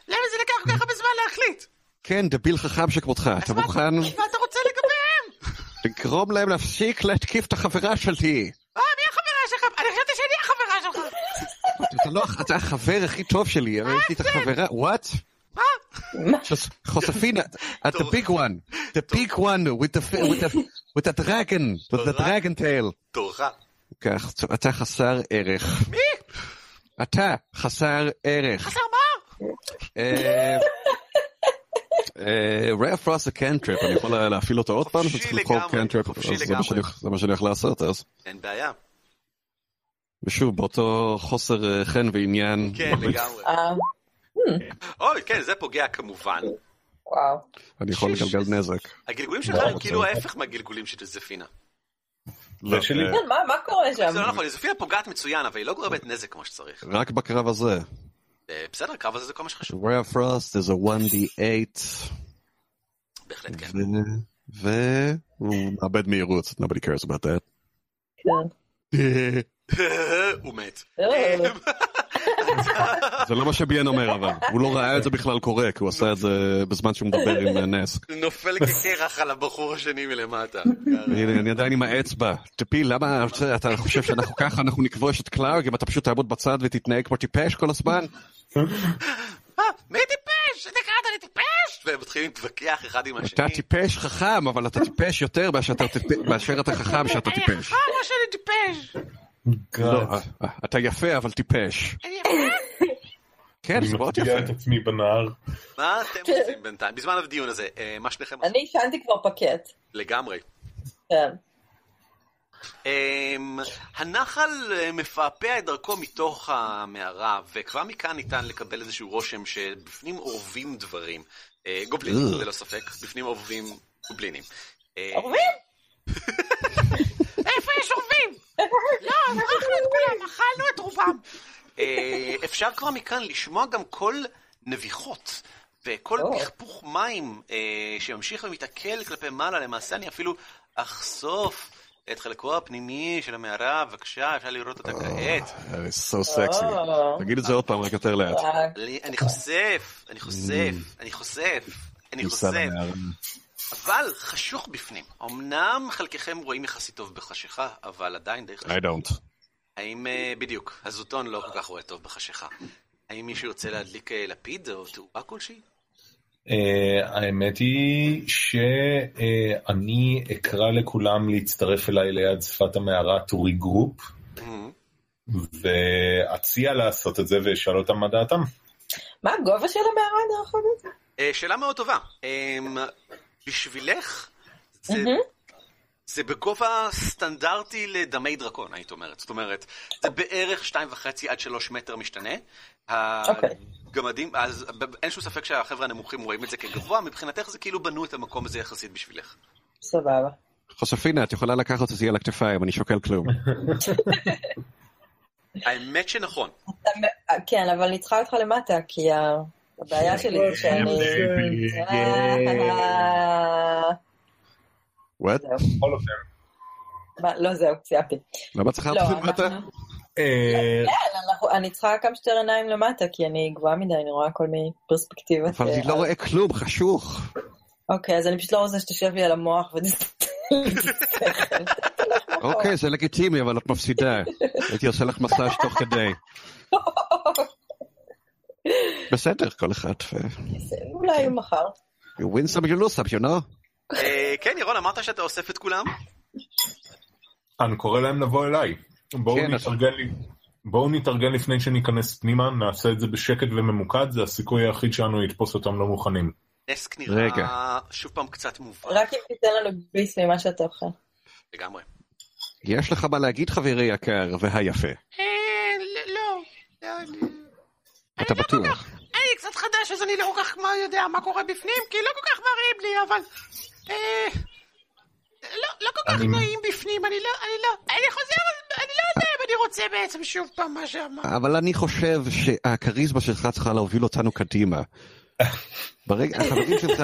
למה זה לקח כל כך הרבה זמן להחליט? כן, דביל חכם שכמותך, אתה מוכן מה אתה רוצה לגביהם? לגרום להם להפסיק להתקיף את החברה שלי? אה, מי החברה שלך? אני חשבתי שאני החברה שלך. אתה לא, אתה החבר הכי טוב שלי, אבל יש לי את החברה, what? מה? חוספינה, at the big one, the big one with the, with the, with the dragon, with the dragon tail. תורך. כך, אתה חסר ערך. מי? אתה חסר ערך. חסר מה? אה, אה, רייר פרוסט זה קנטרפ, אני יכול להפעיל אותו עוד פעם? חופשי לגמרי, חופשי אז זה מה לגמרי. שאני- זה מה שאני הולך לעשות אז. אין בעיה. ושוב, באותו חוסר אה, חן ועניין. כן, לגמרי. אה, אוי, כן, זה פוגע כמובן. וואו. אני יכול לגלגל נזק. הגלגולים שלך הם כאילו ההפך מהגלגולים של זפינה. לא, שלי. אה, כן, מה- מה קורה שם? זה לא נכון, זפינה פוגעת מצוין, אבל היא לא גורמת נזק כמו שצריך. רק בקרב הזה. אה, בסדר, הקרב הזה זה כל מה שחשוב. רייר פרוסט is a 1d8, בהחלט כן. ו- והוא מאבד מהירות, nobody cares about that. כן. *laughs* *laughs* הוא מת. *laughs* זה לא מה שביאן אומר אבל, הוא לא ראה את זה בכלל קורה, כי הוא עשה את זה בזמן שהוא מדבר עם אה, נסק. נופל כקרח על הבחור השני מלמטה. הנה, אני עדיין עם האצבע. טפיל, למה אתה חושב שאנחנו ככה, אנחנו נכבוש את קלארק, אם אתה פשוט תעמוד בצד ותתנהג כמו טיפש כל הזמן? אה, מי טיפש? אתה קראת לי טיפש? והם מתחילים להתווכח אחד עם השני. אתה טיפש חכם, אבל אתה טיפש יותר מאשר אתה חכם שאתה אני טיפש. חכם או שאני טיפש? לא, אה, אתה יפה אבל טיפש. אני? כן, אני זה מאוד מפתיע יפה. את עצמי בנהר. מה אתם עושים בינתיים? בזמן הדיון הזה, אה, מה שניכם עושים? אני עישנתי כבר פקט. לגמרי. כן. אמ, הנחל אה, מפעפע את דרכו מתוך המערה, וכבר מכאן ניתן לקבל איזשהו רושם שבפנים אורבים דברים. אה, גובלינים, אה. ללא ספק, בפנים אורבים גובלינים. אה, אורבים? *laughs* איפה יש אורבים? לא, ערכנו את כולם, אכלנו את רובם. אה, אפשר כבר מכאן לשמוע גם קול נביחות. או. פכפוך מים אה, שממשיך ומתעכל כלפי מעלה, למעשה אני אפילו אחשוף את חלקו הפנימי של המערה, בבקשה, אפשר לראות אותה כעת. אה, so sexy. או. תגיד את זה עוד פעם, רק יותר לאט. אה, אני חושף, אני חושף, אני חושף, אני חושף. אבל חשוך בפנים. אמנם חלקכם רואים יחסית טוב בחשיכה, אבל עדיין די חשוך. I don't. האם, אה, בדיוק, הזוטון לא כל כך רואה טוב בחשיכה. האם מישהו ירצה להדליק אה, לפיד או תאורה כלשהי? אה, האמת היא שאני אקרא לכולם להצטרף אליי ליד שפת המערה to regroup ואציע לעשות את זה ואשאל אותם מה דעתם. מה הגובה של המערה דרך אגב? שאלה מאוד טובה. בשבילך, זה, מהמם. זה בגובה סטנדרטי לדמי דרקון, היית אומרת. זאת אומרת, זה בערך 2.5 עד 3 מטר משתנה. אוקיי. הגמדים, אז אין שום ספק שהחבר'ה הנמוכים רואים את זה כגבוה, מבחינתך זה כאילו בנו את המקום הזה יחסית בשבילך. סבבה. חוספינה, את יכולה לקחת אותי על הכתפיים, אני שוקל כלום. *laughs* האמת שנכון. כן, אבל אני צריכה אותך למטה, כי הבעיה שלי זה שאני... וואט? בכל אופן. מה, לא, זהו, סיימתי. למה צריכה לא, למטה? אנחנו- אה, כן, אני צריכה כמה שיותר עיניים למטה, כי אני גבוהה מדי, אני רואה הכל מפרספקטיבת... אבל אני אה, לא רואה כלום, חשוך. אוקיי, אז אני פשוט לא רוצה שתשב לי על המוח. אוקיי, זה לגיטימי, אבל את מפסידה. הייתי עושה לך מסאז' תוך כדי. *laughs* בסדר, כל אחד. אולי מחר. You win some, you lose some, you know? אה, כן, ירון, אמרת שאתה אוסף את כולם? אני קורא להם לבוא אליי. בואו כן, נתארגן לי. בואו נתארגן לפני שניכנס פנימה, נעשה את זה בשקט וממוקד, זה הסיכוי היחיד שלנו לתפוס אותם לא מוכנים. נסק נראה רגע. שוב פעם קצת מובן רק אם תיתן לנו ביס ממה שאתה אוכל. לגמרי. יש לך מה להגיד, חברי יקר והיפה. אה, ל- לא. לא, אתה בטוח. אני קצת חדש אז אני לא כל כך מה יודע מה קורה בפנים, כי לא כל כך מראים לי, אבל... אה, לא, לא כל כך נעים בפנים, אני לא, אני לא, אני חוזר, אני לא יודע אם אני רוצה בעצם שוב פעם מה שאמרת. אבל אני חושב שהכריזמה שלך צריכה להוביל אותנו קדימה. *laughs* ברגע, החברים שלך,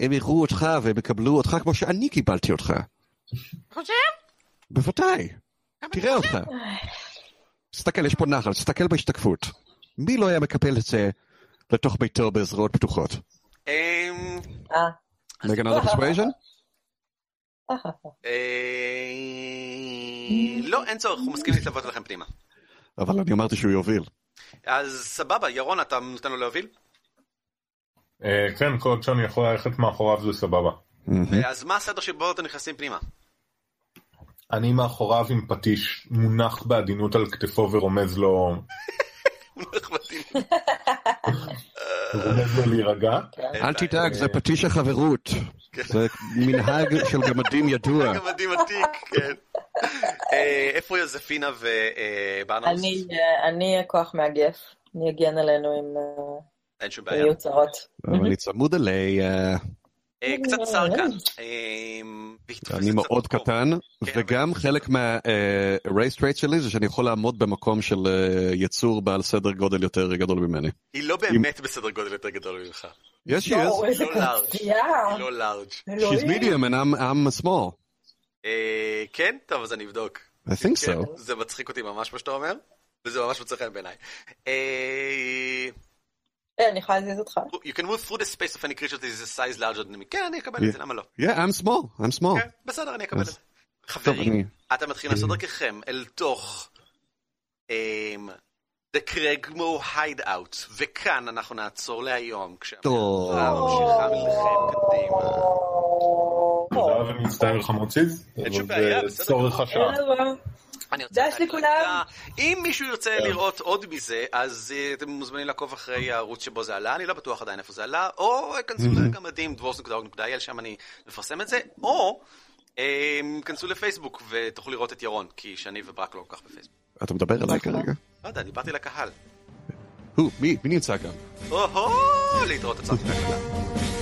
הם יראו אותך והם יקבלו אותך כמו שאני קיבלתי אותך. חושב? בוודאי, תראה אותך. תסתכל, יש פה נחל, תסתכל בהשתקפות. מי לא היה מקבל את זה לתוך ביתו בזרועות פתוחות? אמ, אה. מגלגל על ה persuasion? לא, אין צורך, הוא מסכים להתלוות לכם פנימה. אבל אני אמרתי שהוא יוביל. אז סבבה, ירון, אתה נותן לו להוביל? כן, כל עוד שאני יכול ללכת מאחוריו זה סבבה. מהמם. אז מה הסדר שבו אתם נכנסים פנימה? אני מאחוריו עם פטיש, מונח בעדינות על כתפו ורומז לו, רומז לו להירגע. אל תדאג, זה פטיש החברות. זה מנהג של גמדים ידוע. *laughs* גמדים עתיק, כן. אה, איפה יוזפינה ובאנוס? אני אה, אני אהיה כוח מאגף. אני אגן עלינו אם אה, אין שום בעיה. יהיו צרות. אבל אני צמוד אליי, אה, אה, קצת צר כאן. אה, והתפס אני קצת מאוד בקור. קטן, כן, וגם חלק מה-race rate שלי זה שאני יכול לעמוד במקום של אה, יצור בעל סדר גודל יותר גדול ממני. היא לא באמת בסדר גודל יותר גדול ממך. יש, יואו, yes. איזה לא לארג'. היא לא לארג'. She's medium and I'm, I'm small. אה, כן? טוב, אז אני אבדוק. I think כן, so. זה מצחיק אותי ממש מה שאתה אומר, וזה ממש חן בעיניי. אה, אה, אני יכולה להזיז אותך. You can move through the space of any creature that is a size larger than me. כן, אני אקבל את זה, למה לא? Yeah, I'm small, I'm small. כן, בסדר, אני אקבל את זה. חברים, אני... אתם מתחילים לעשות דרככם אל תוך אמ, The Craigmo Hideout, וכאן אנחנו נעצור להיום, טוב. כשהמלאכה ממשיכה מלכם קדימה. תודה ומצטער חמוציז. אין שום אבל בעיה, זה בסדר צורך. השעה. אני רוצה דש לכולם. אם מישהו ירצה לראות עוד מזה, אז אה, אתם מוזמנים לעקוב אחרי הערוץ שבו זה עלה, אני לא בטוח עדיין איפה זה עלה, או כנסו לגמדים, דבורס.org.il, שם אני מפרסם את זה, או אה, כנסו לפייסבוק ותוכלו לראות את ירון, כי שני וברק לא כל כך בפייסבוק. אתה מדבר אליי כרגע? לא יודע, דיברתי לקהל. הוא, מי? מי נמצא כאן? או-הו, להתראות עצרתי להקלטה.